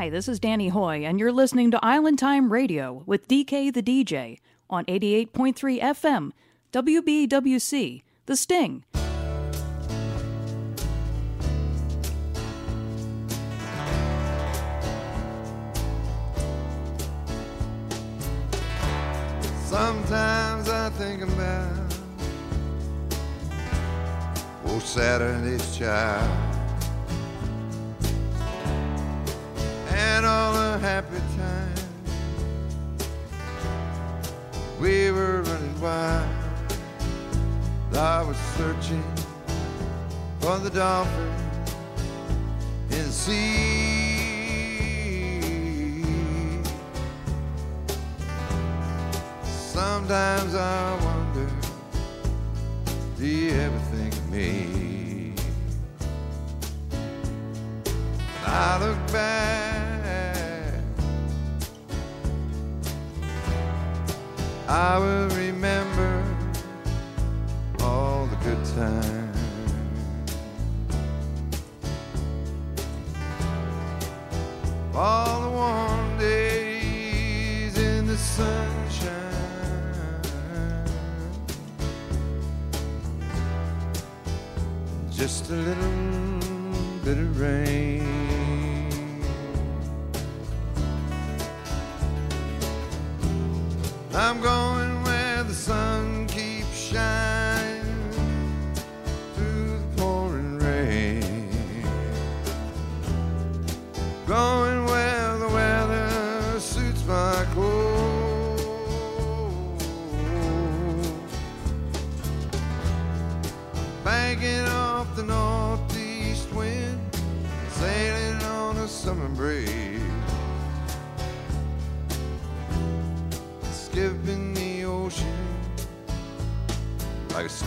Hi, this is Danny Hoy, and you're listening to Island Time Radio with DK the DJ on 88.3 FM, WBWC, The Sting. Sometimes I think about oh, old Saturday's child and all the happy times we were running wild. I was searching for the dolphin in the sea. Sometimes I wonder, do you ever think of me? I look back, I will remember all the good times. All the warm days in the sunshine. Just a little bit of rain. I'm going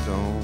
stone.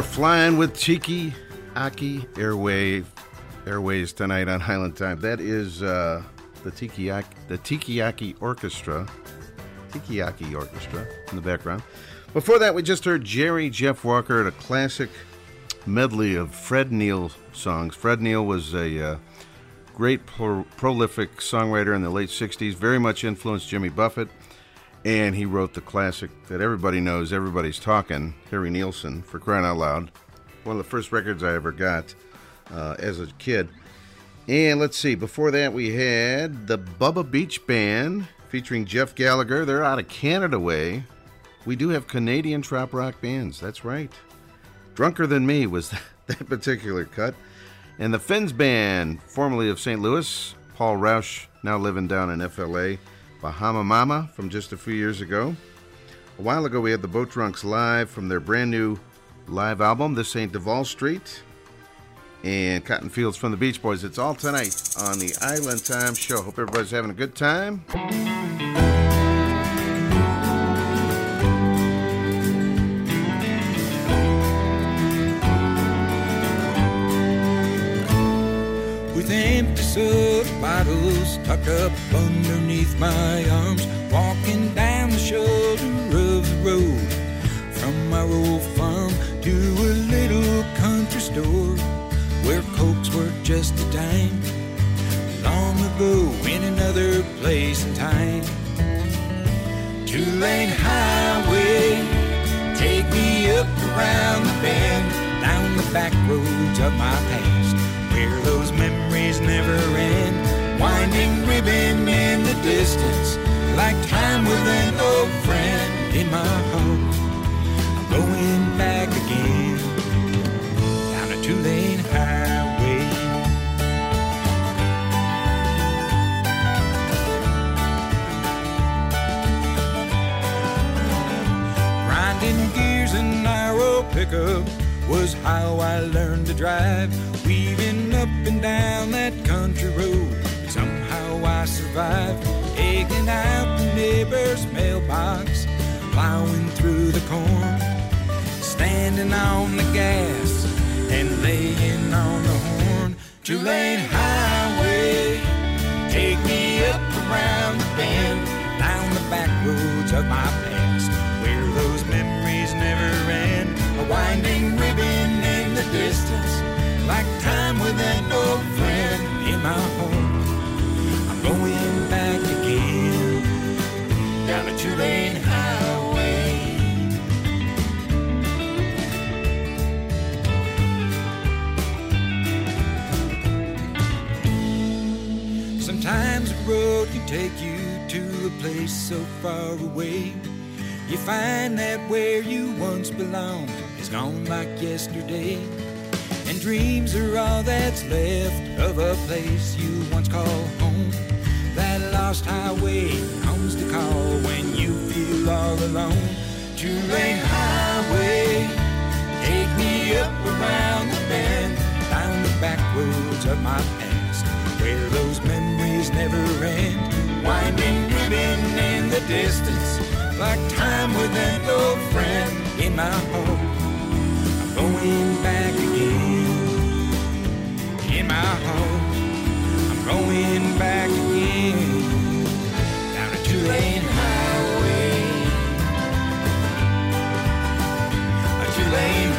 We're flying with Cheeky Aki Airway Airways tonight on Island Time. That is uh, the Tikiyaki the Tikiyaki Orchestra. Tikiyaki Orchestra in the background. Before that, we just heard Jerry Jeff Walker at a classic medley of Fred Neil songs. Fred Neil was a uh, great pro- prolific songwriter in the late 60s, very much influenced Jimmy Buffett, and he wrote the classic that everybody knows, Everybody's Talking, Harry Nilsson, for crying out loud. One of the first records I ever got uh, as a kid. And let's see, before that, we had the Bubba Beach Band featuring Jeff Gallagher. They're out of Canada way. We do have Canadian trop rock bands, that's right. Drunker Than Me was <laughs> that particular cut. And the Finns Band, formerly of St. Louis, Paul Roush, now living down in FLA, Bahama Mama from just a few years ago. A while ago, we had the Boat Drunks live from their brand new live album, This Ain't Duval Street, and Cotton Fields from the Beach Boys. It's all tonight on the Island Time Show. Hope everybody's having a good time. Soda bottles tucked up underneath my arms, walking down the shoulder of the road from my old farm to a little country store where cokes were just a dime. Long ago, in another place and time, two lane highway, take me up around the bend, down the back roads of my past where those memories never end. Winding ribbon in the distance, like time with an old friend in my heart. I'm going back again down a two lane highway. Grinding gears and narrow pickup was how I learned to drive. Weaving up and down that country road, somehow I survived. Egging out the neighbor's mailbox, plowing through the corn, standing on the gas and laying on the horn. Two lane highway, take me up around the bend, down the back roads of my past, where those memories never end. A winding distance, like time with an old friend in my home. I'm going back again down a two lane highway. Sometimes a road can take you to a place so far away. You find that where you once belonged is gone like yesterday. And dreams are all that's left of a place you once called home. That lost highway home's the call when you feel all alone. Two lane highway, take me up around the bend, down the back roads of my past, where those memories never end. Winding ribbon in the distance, like time with an old friend in my home. Going back again in my home. I'm going back again down a two lane highway. A two lane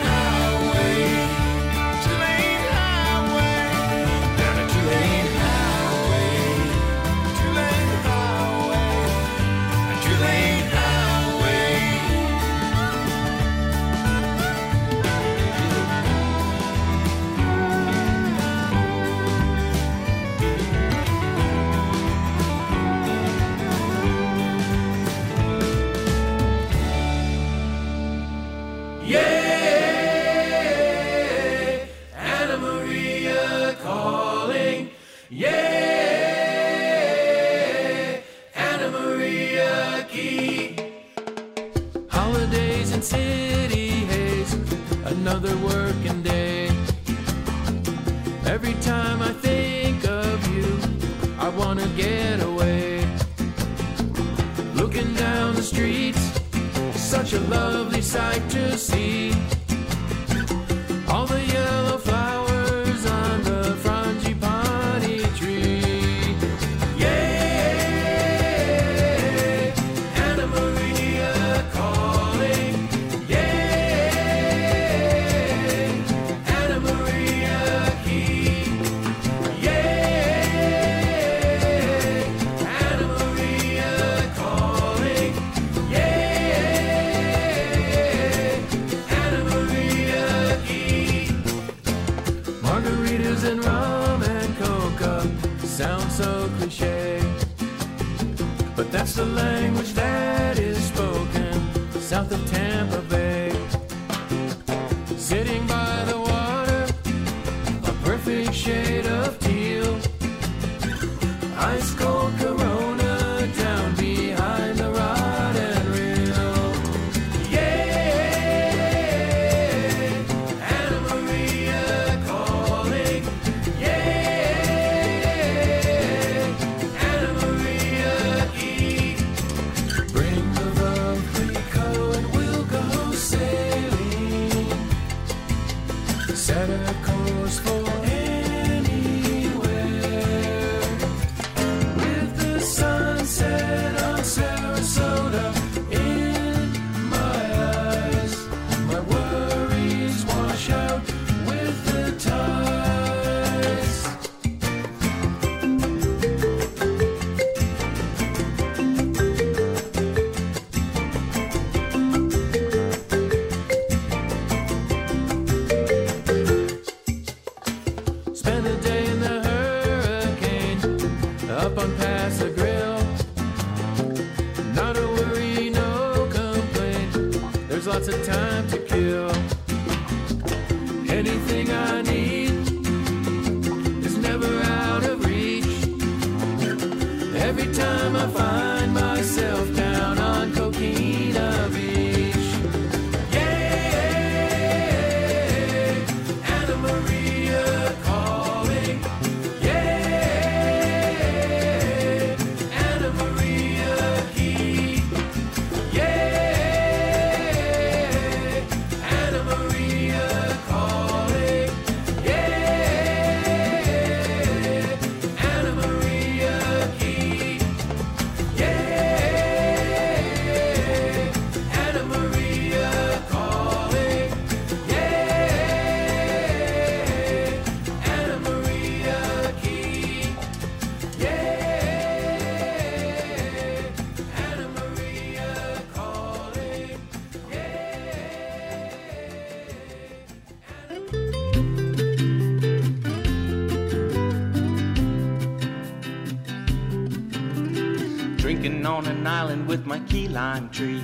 lime tree.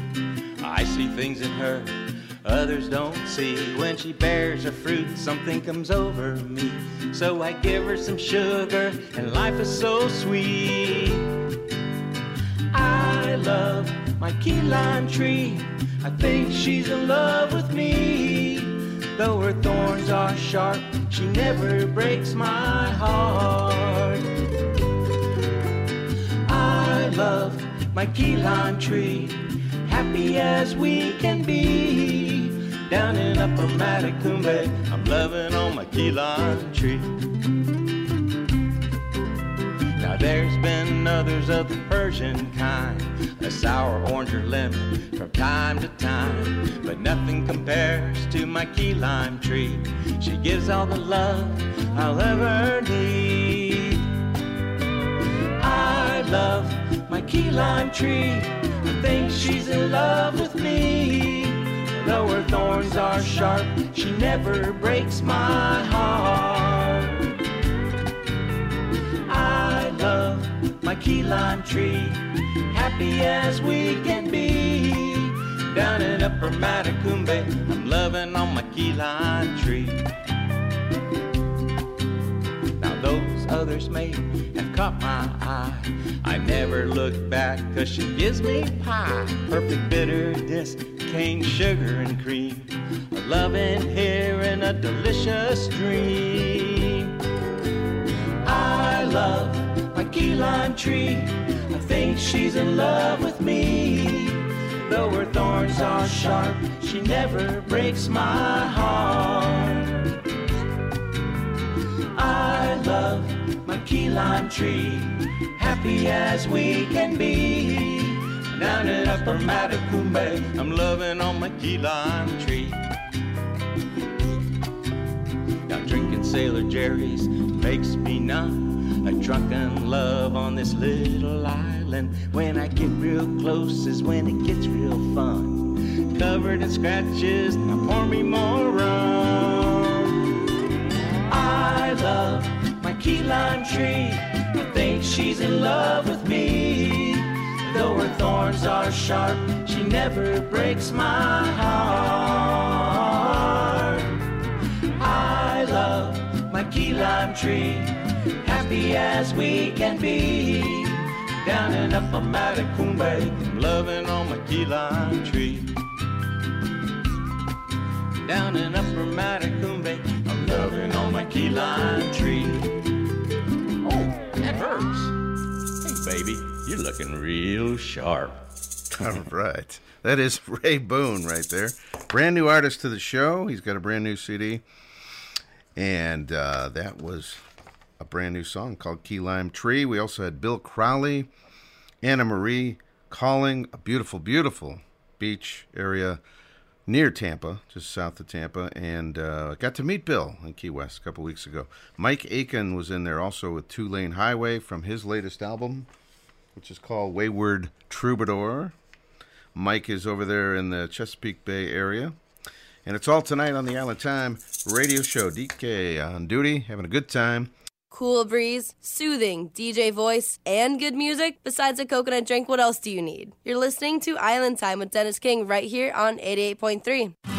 I see things in her others don't see. When she bears her fruit, something comes over me. So I give her some sugar, and life is so sweet. I love my key lime tree. I think she's in love with me. Though her thorns are sharp, she never breaks my heart. My key lime tree, happy as we can be. Down in Upper Matecumbe, I'm loving on my key lime tree. Now there's been others of the Persian kind, a sour orange or lemon from time to time, but nothing compares to my key lime tree. She gives all the love I'll ever need. I love key lime tree. I think she's in love with me. Though her thorns are sharp, she never breaks my heart. I love my key lime tree, happy as we can be. Down in Upper Matecumbe, I'm loving on my key lime tree. Others may have caught my eye. I never look back, cause she gives me pie. Perfect bitterness, cane sugar and cream. A loving here in a delicious dream. I love my key lime tree. I think she's in love with me. Though her thorns are sharp, she never breaks my heart. I love my key lime tree, happy as we can be. Down in Upper Matecumbe, I'm loving on my key lime tree. Now drinking Sailor Jerry's makes me numb. A drunken love on this little island. When I get real close is when it gets real fun. Covered in scratches, now pour me more rum. I love key lime tree. I think she's in love with me. Though her thorns are sharp. She never breaks my heart. I love my key lime tree, happy as we can be. Down and up a Matecumbe, I'm loving on my key lime tree. Down and up a Matecumbe, I'm loving on my key lime tree. Oh, that hurts. Hey, baby, you're looking real sharp. <laughs> All right. That is Ray Boone right there. Brand new artist to the show. He's got a brand new CD. And uh, that was a brand new song called Key Lime Tree. We also had Bill Crowley, Anna Maria Calling, a beautiful, beautiful beach area near Tampa, just south of Tampa. And uh, got to meet Bill in Key West a couple weeks ago. Mike Aiken was in there also with Two Lane Highway from his latest album, which is called Wayward Troubadour. Mike is over there in the Chesapeake Bay area. And it's all tonight on the Island Time radio show. DK on duty, having a good time. Cool breeze, soothing DJ voice, and good music. Besides a coconut drink, what else do you need? You're listening to Island Time with Dennis King right here on 88.3.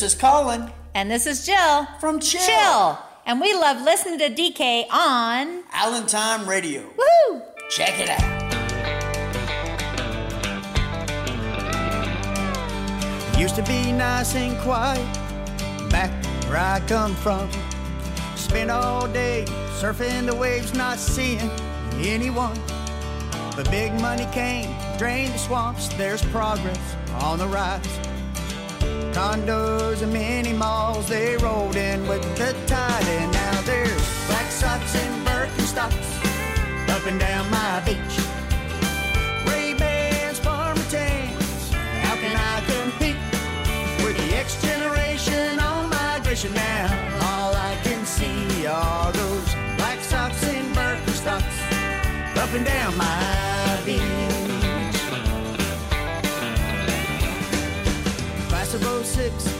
This is Colin. And this is Jill. From Chill. Chill. And we love listening to DK on Island Time Radio. Woo! Check it out. Used to be nice and quiet back where I come from. Spent all day surfing the waves, not seeing anyone. But big money came, drained the swamps. There's progress on the rise condos and mini malls. They rolled in with the tide, and now there's black socks and Birkenstocks up and down my beach. Ray Bans, Farmer Tans, how can I compete with the X generation on migration now? All I can see are those black socks and Birkenstocks up and down my beach. Class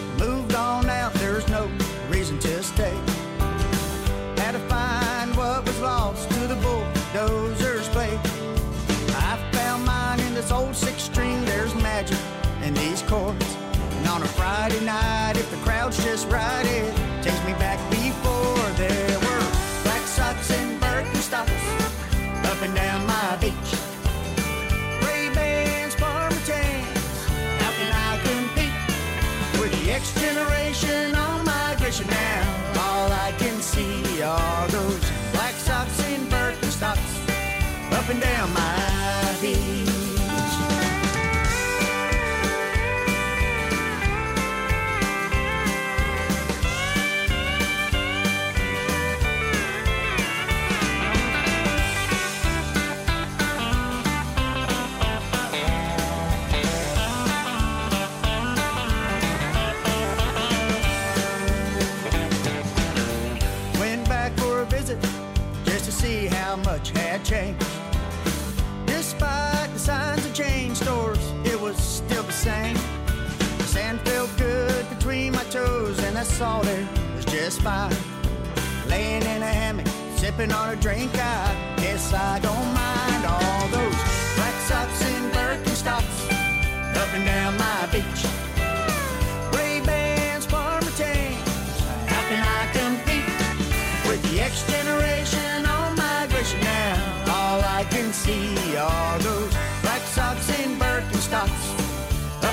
are those black socks and Birkenstocks up and down my beach. Much had changed. Despite the signs of chain stores, it was still the same. The sand felt good between my toes, and the salt air was just fine. Laying in a hammock, sipping on a drink, I guess I don't mind all those black socks and Birkenstocks up and down my beach.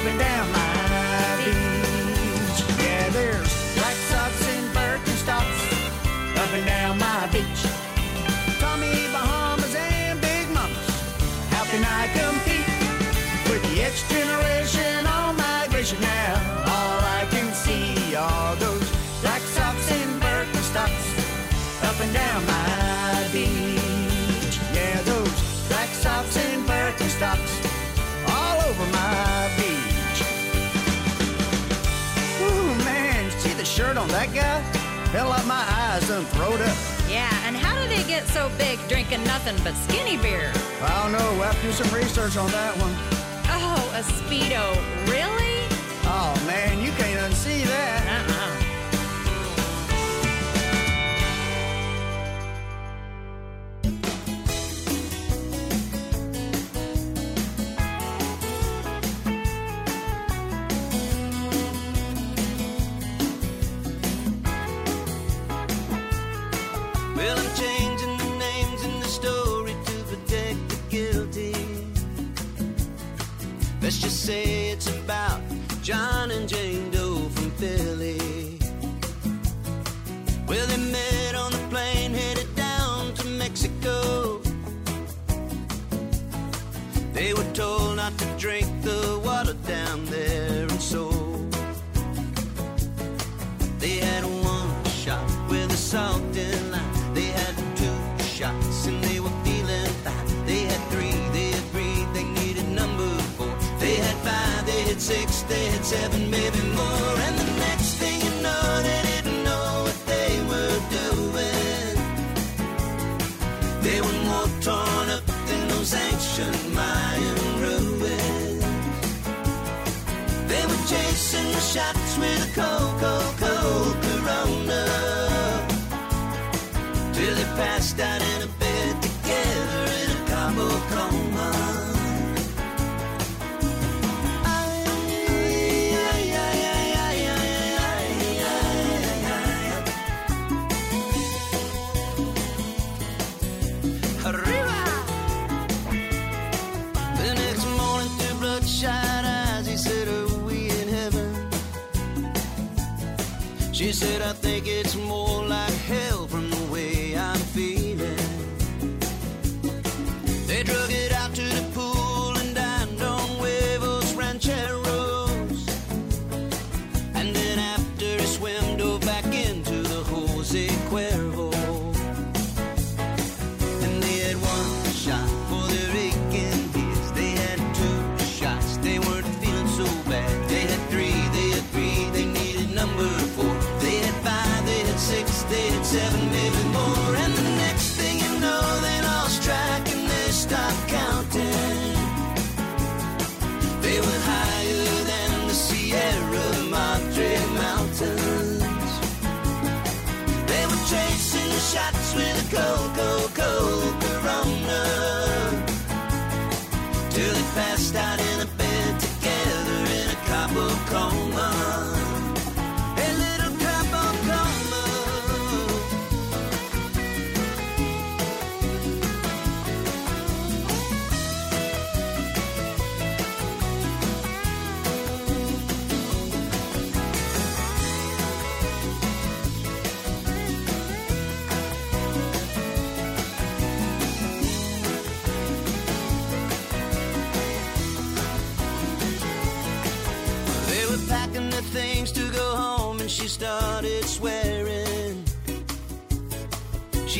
And down shirt on that guy? Fell out my eyes and throwed up. Yeah, and how do they get so big drinking nothing but skinny beer? I don't know. We'll have to do some research on that one. Oh, a Speedo. Really? Oh, man, you can't unsee Let's just say it's about John and Jane Doe from Philly. Well, they met on the plane headed down to Mexico. They were told not to drink the water down there, they had seven, maybe more. And the next thing you know, they didn't know what they were doing. They were more torn up than those ancient Mayan ruins. They were chasing the shots with a cold, cold, cold Corona. Till they passed out She Passed out in a bed together in a Cabo coma.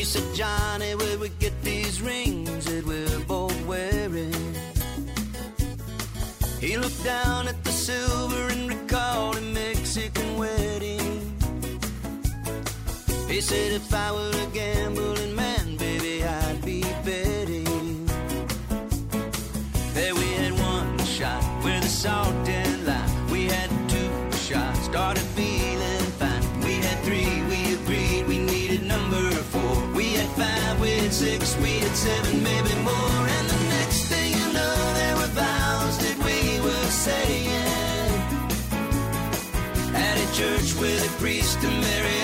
Said, Johnny, where we get these rings that we're both wearing? He looked down at the silver and recalled a Mexican wedding. He said, if I were a gambling man, baby, I'd be betting. There we had one shot with a salt and six, we had seven, maybe more. And the next thing you know, there were vows that we were saying. At a church where the priest and mariachi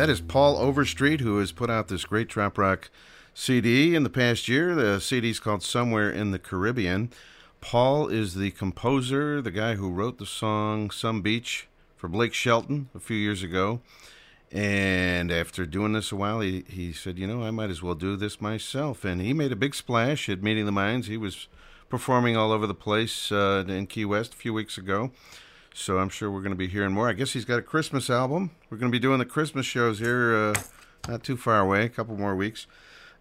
That is Paul Overstreet, who has put out this great trop rock CD in the past year. The CD is called Somewhere in the Caribbean. Paul is the composer, the guy who wrote the song Some Beach for Blake Shelton a few years ago. And after doing this a while, he, he said, You know, I might as well do this myself. And he made a big splash at Meeting the Minds. He was performing all over the place uh, in Key West a few weeks ago. So I'm sure we're going to be hearing more. I guess he's got a Christmas album. We're going to be doing the Christmas shows here, uh, not too far away, a couple more weeks.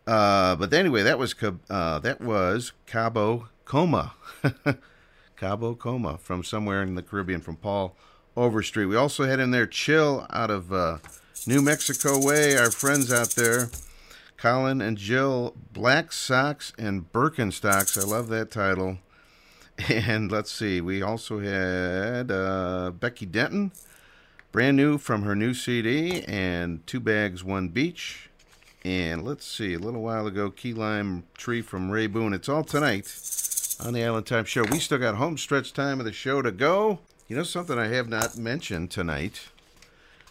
Uh, but anyway, that was uh, that was Cabo Coma, <laughs> Cabo Coma from somewhere in the Caribbean from Paul Overstreet. We also had in there Chill out of uh, New Mexico way. Our friends out there, Colin and Jill, Black Socks and Birkenstocks. I love that title. And let's see, we also had uh, Becky Denton, brand new from her new CD, and Two Bags, One Beach. And let's see, a little while ago, Key Lime Tree from Ray Boone. It's all tonight on the Island Time Show. We still got home stretch time of the show to go. You know something I have not mentioned tonight?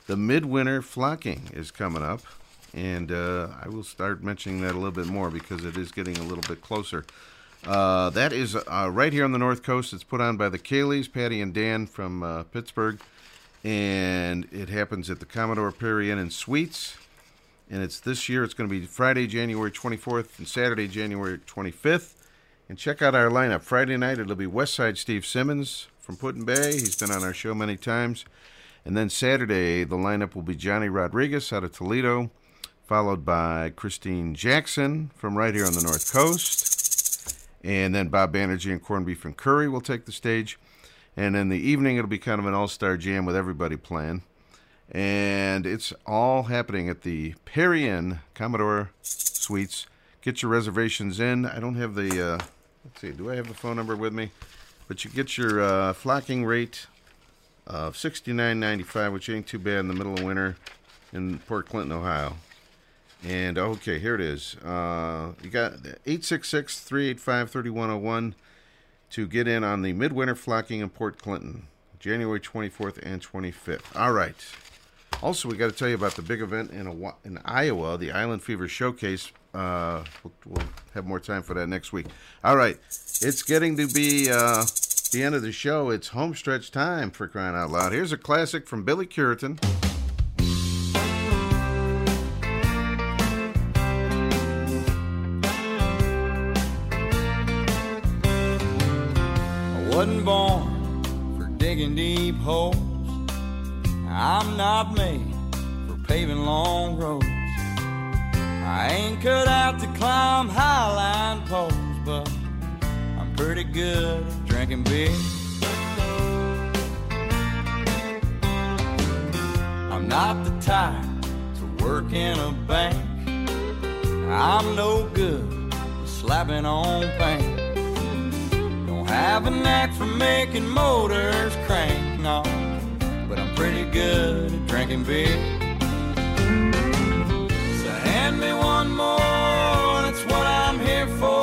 The midwinter flocking is coming up, and uh, I will start mentioning that a little bit more because it is getting a little bit closer. Uh, that is uh, right here on the North Coast. It's put on by the Kayleys, Patty and Dan from uh, Pittsburgh, and it happens at the Commodore Perry Inn and Suites. And it's this year. It's going to be Friday, January 24th, and Saturday, January 25th. And check out our lineup. Friday night it'll be Westside Steve Simmons from Put-in-Bay. He's been on our show many times. And then Saturday the lineup will be Johnny Rodriguez out of Toledo, followed by Christine Jackson from right here on the North Coast. And then Bob Banerjee and Corned Beef and Curry will take the stage. And in the evening, it'll be kind of an all star jam with everybody playing. And it's all happening at the Perry Inn Commodore Suites. Get your reservations in. I don't have the, uh, let's see, do I have the phone number with me? But you get your uh, flocking rate of $69.95, which ain't too bad in the middle of winter in Port Clinton, Ohio. And okay, here it is. Uh, you got 866 385 3101 to get in on the midwinter flocking in Port Clinton. January 24th and 25th. All right. Also, we got to tell you about the big event in, Awa- in Iowa, the Island Fever Showcase. Uh, we'll, we'll have more time for that next week. All right. It's getting to be uh, the end of the show. It's homestretch time for crying out loud. Here's a classic from Billy Currington. Wasn't born for digging deep holes. I'm not made for paving long roads. I ain't cut out to climb highline poles, but I'm pretty good at drinking beer. I'm not the type to work in a bank. I'm no good at slapping on paint. Have a knack for making motors crank, no. But I'm pretty good at drinking beer. So hand me one more, that's what I'm here for.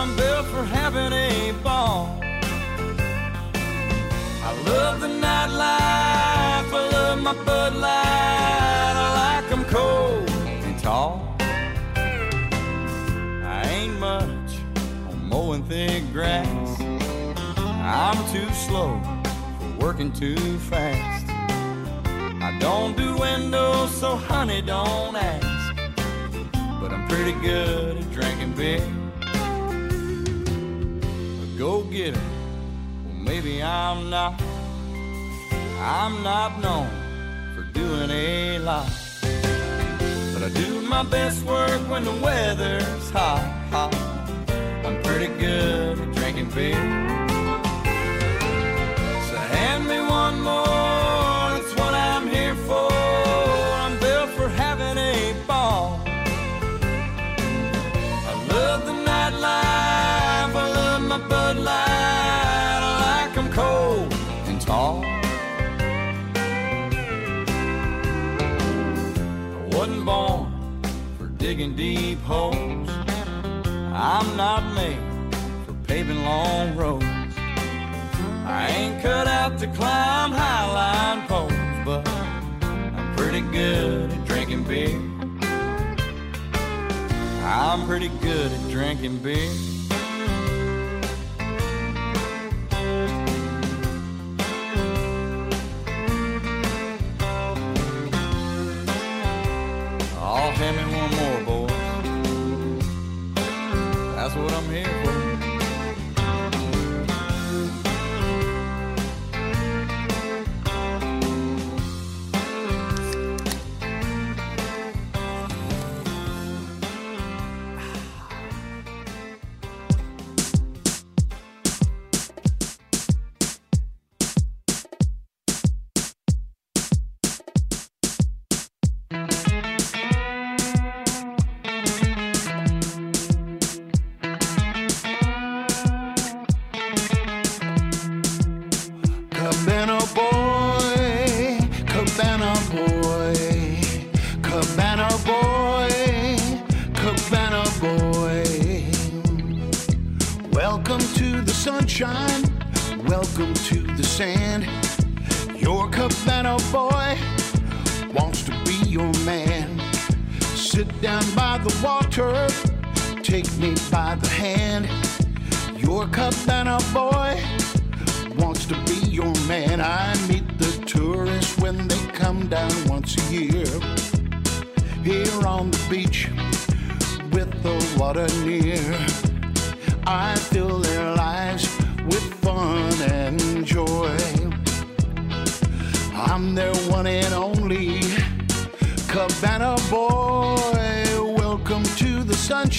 I'm built for having a ball. I love the nightlife, I love my Bud Light. I like 'em cold and tall. I ain't much on mowing thick grass. I'm too slow for working too fast. I don't do windows, so honey, don't ask. But I'm pretty good at drinking beer. A go getter, well, maybe I'm not. I'm not known for doing a lot. But I do my best work when the weather's hot, hot. I'm pretty good at drinking beer. Digging deep holes. I'm not made for paving long roads. I ain't cut out to climb highline poles, but I'm pretty good at drinking beer. I'm pretty good at drinking beer. Me one more, boys. That's what I'm here for.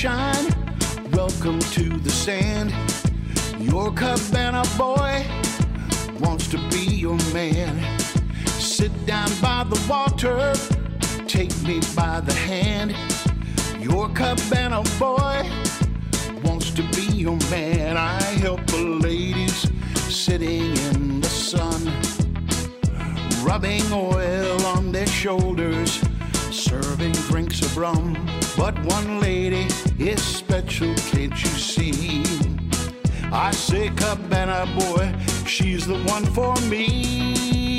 Sunshine. Welcome to the sand. Your Cabana boy wants to be your man. Sit down by the water, take me by the hand. Your Cabana boy wants to be your man. I help the ladies sitting in the sun, rubbing oil on their shoulders, serving drinks of rum. But one lady is special, can't you see? I say, Cabana boy, she's the one for me.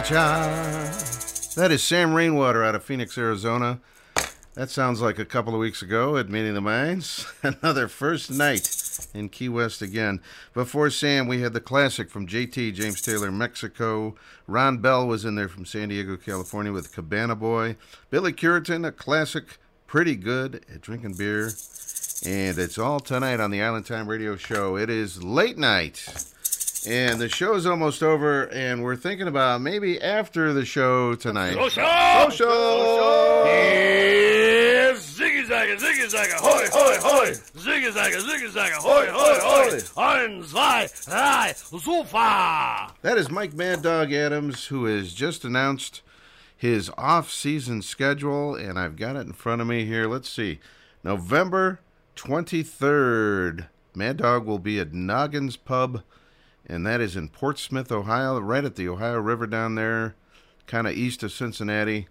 cha cha. That is Sam Rainwater out of Phoenix, Arizona. That sounds like a couple of weeks ago at Meeting the Minds. <laughs> Another first night in Key West again. Before Sam, we had the classic from JT, James Taylor, Mexico. Ron Bell was in there from San Diego, California with Cabana Boy. Billy Currington, a classic, pretty good at drinking beer. And it's all tonight on the Island Time Radio Show. It is late night. And the show's almost over, and we're thinking about maybe after the show tonight. Social! Social! Social! Yeah, ziggy zagga, ziggy zagga, hoy, hoy, hoy! Ziggy zagga, ziggy zagga, hoy, hoy, hoy! Ein, zwei, drei, super! That is Mike Mad Dog Adams, who has just announced his off season schedule, and I've got it in front of me here. Let's see. November 23rd, Mad Dog will be at Noggins Pub and that is in Portsmouth, Ohio, right at the Ohio River down there, kind of east of Cincinnati.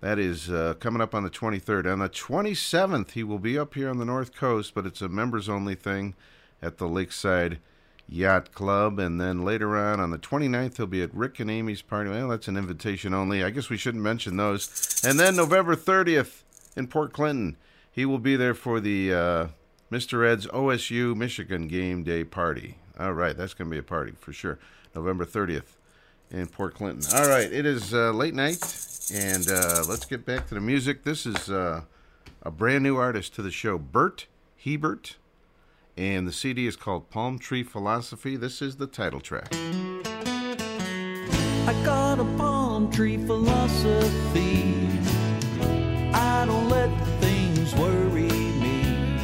That is uh, coming up on the 23rd. On the 27th, he will be up here on the North Coast, but it's a members only thing at the Lakeside Yacht Club. And then later on, on the 29th, he'll be at Rick and Amy's party. Well, that's an invitation only. I guess we shouldn't mention those. And then November 30th in Port Clinton, he will be there for the uh, Mr. Ed's OSU Michigan game day party. All right, that's going to be a party for sure. November 30th in Port Clinton. All right, it is uh, late night, and uh, let's get back to the music. This is uh, a brand new artist to the show, Bert Hebert, and the CD is called Palm Tree Philosophy. This is the title track. I got a palm tree philosophy. I don't let things worry me.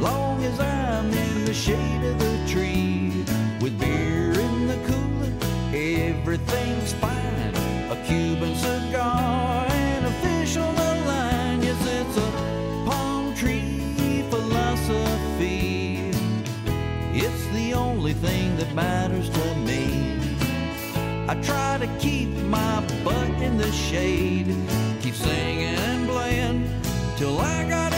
Long as I'm the shade of the tree with beer in the cooler, everything's fine. A Cuban cigar and a fish on the line. Yes, it's a palm tree philosophy. It's the only thing that matters to me. I try to keep my butt in the shade, keep singing and playing till I got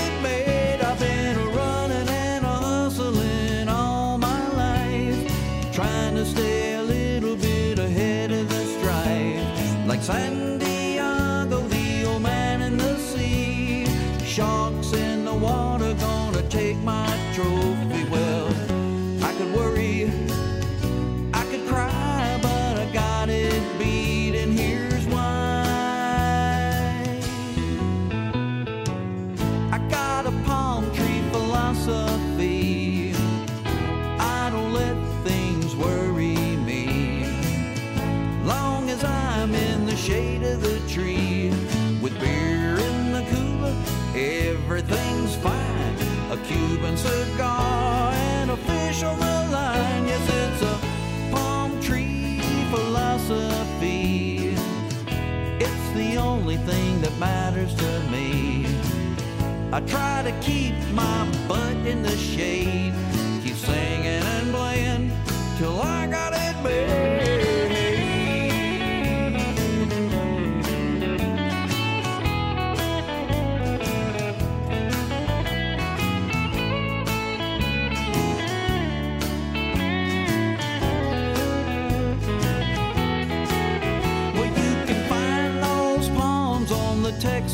matters to me. I try to keep my butt in the shade, keep singing and playing till I got it made.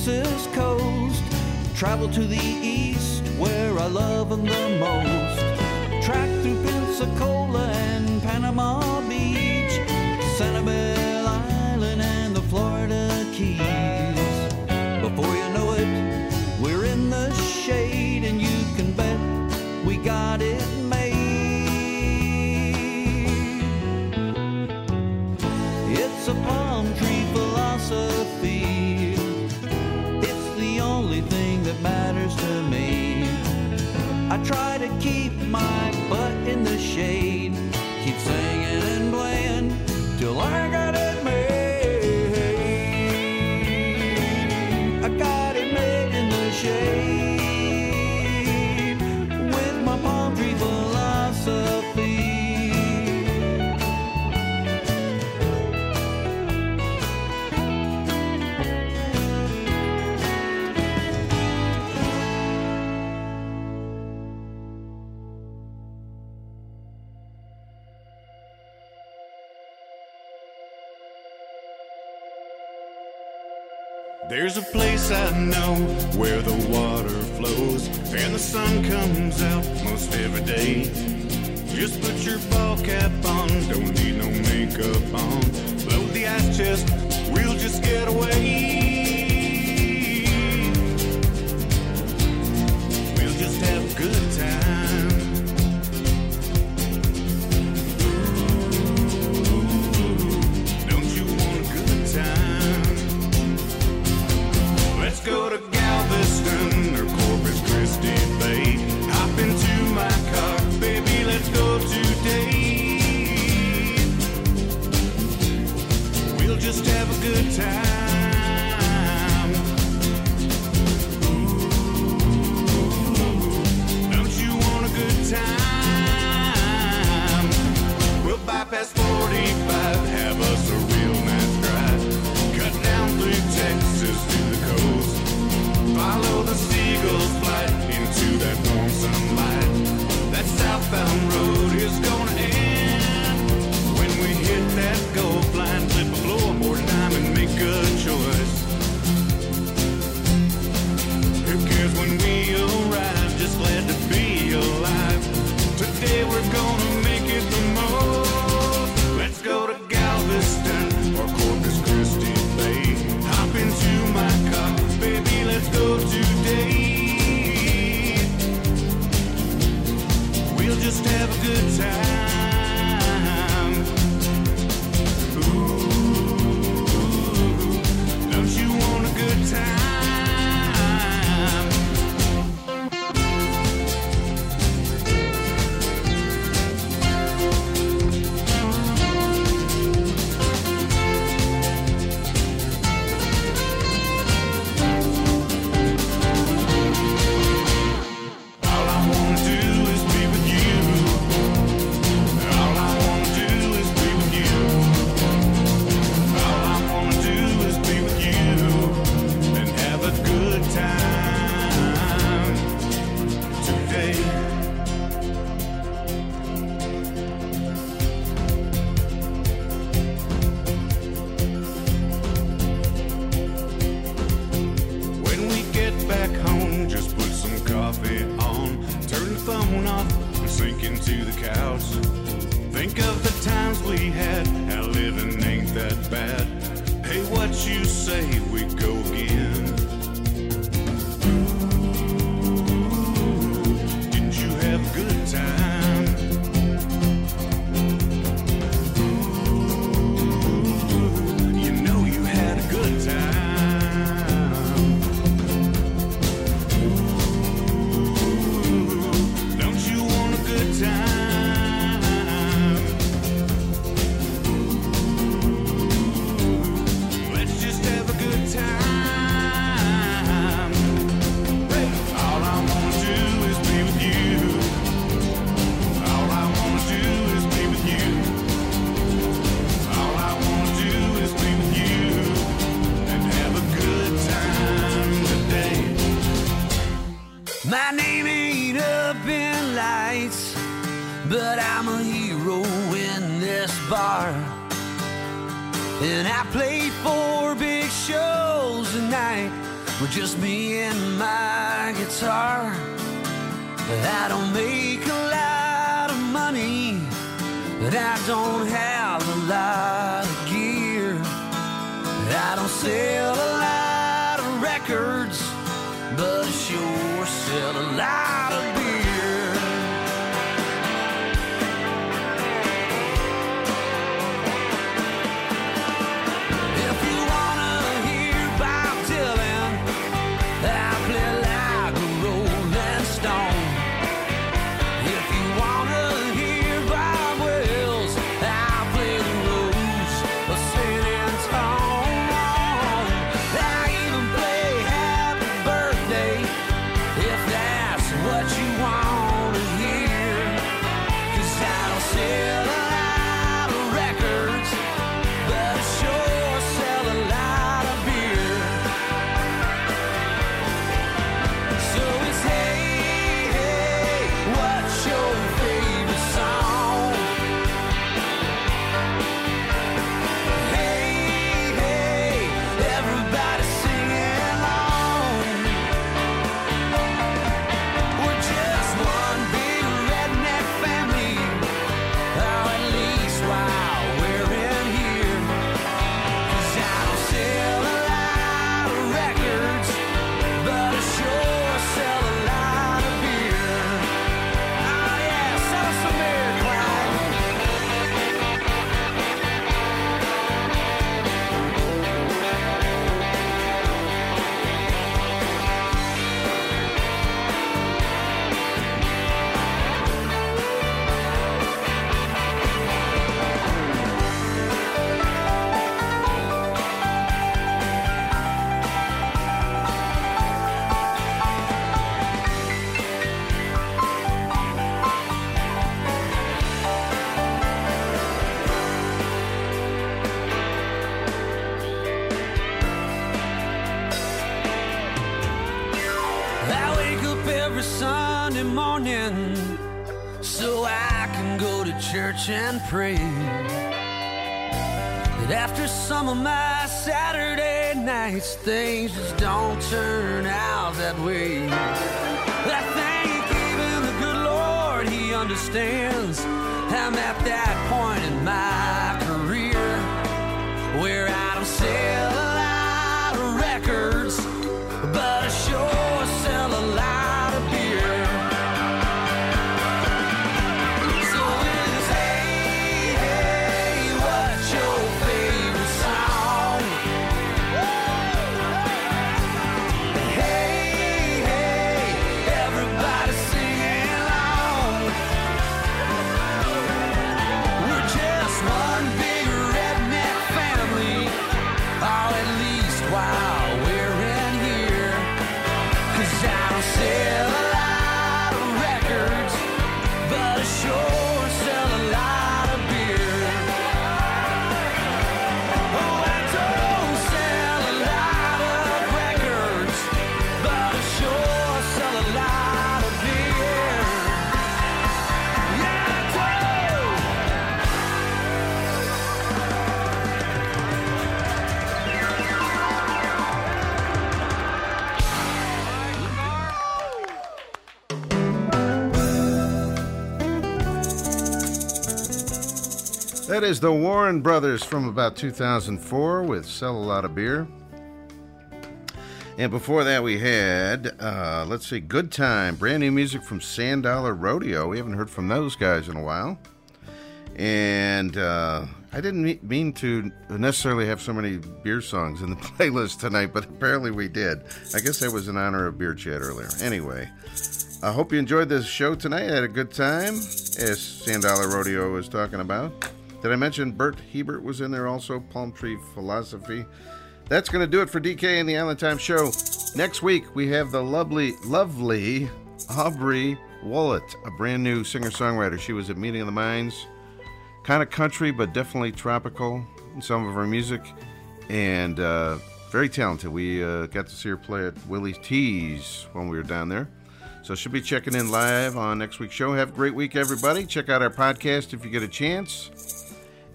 Texas coast. Travel to the east where I love them the most. Track through Pensacola and Panama it's things just don't turn out that way. I thank even the good Lord, he understands. I'm at that point in my career where I don't say. That is the Warren Brothers from about 2004 with Sell a Lot of Beer. And before that, we had, uh, let's see, Good Time, brand new music from Sand Dollar Rodeo. We haven't heard from those guys in a while. And uh, I didn't mean to necessarily have so many beer songs in the <laughs> playlist tonight, but apparently we did. I guess that was in honor of Beer Chat earlier. Anyway, I hope you enjoyed this show tonight. I had a good time, as Sand Dollar Rodeo was talking about. Did I mention Bert Hebert was in there also? Palm Tree Philosophy. That's going to do it for DK and the Island Time Show. Next week, we have the lovely, lovely Aubrey Wallet, a brand new singer songwriter. She was at Meeting of the Minds. Kind of country, but definitely tropical in some of her music. And uh, very talented. We uh, got to see her play at Willie's Tees when we were down there. So she'll be checking in live on next week's show. Have a great week, everybody. Check out our podcast if you get a chance.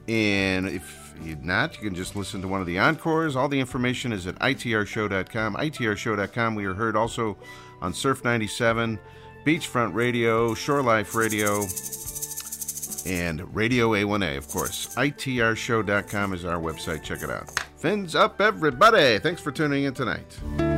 And if you're not, you can just listen to one of the encores. All the information is at itrshow.com. itrshow.com. We are heard also on Surf 97, Beachfront Radio, Shore Life Radio, and Radio A1A, of course. itrshow.com is our website. Check it out. Fins up, everybody. Thanks for tuning in tonight.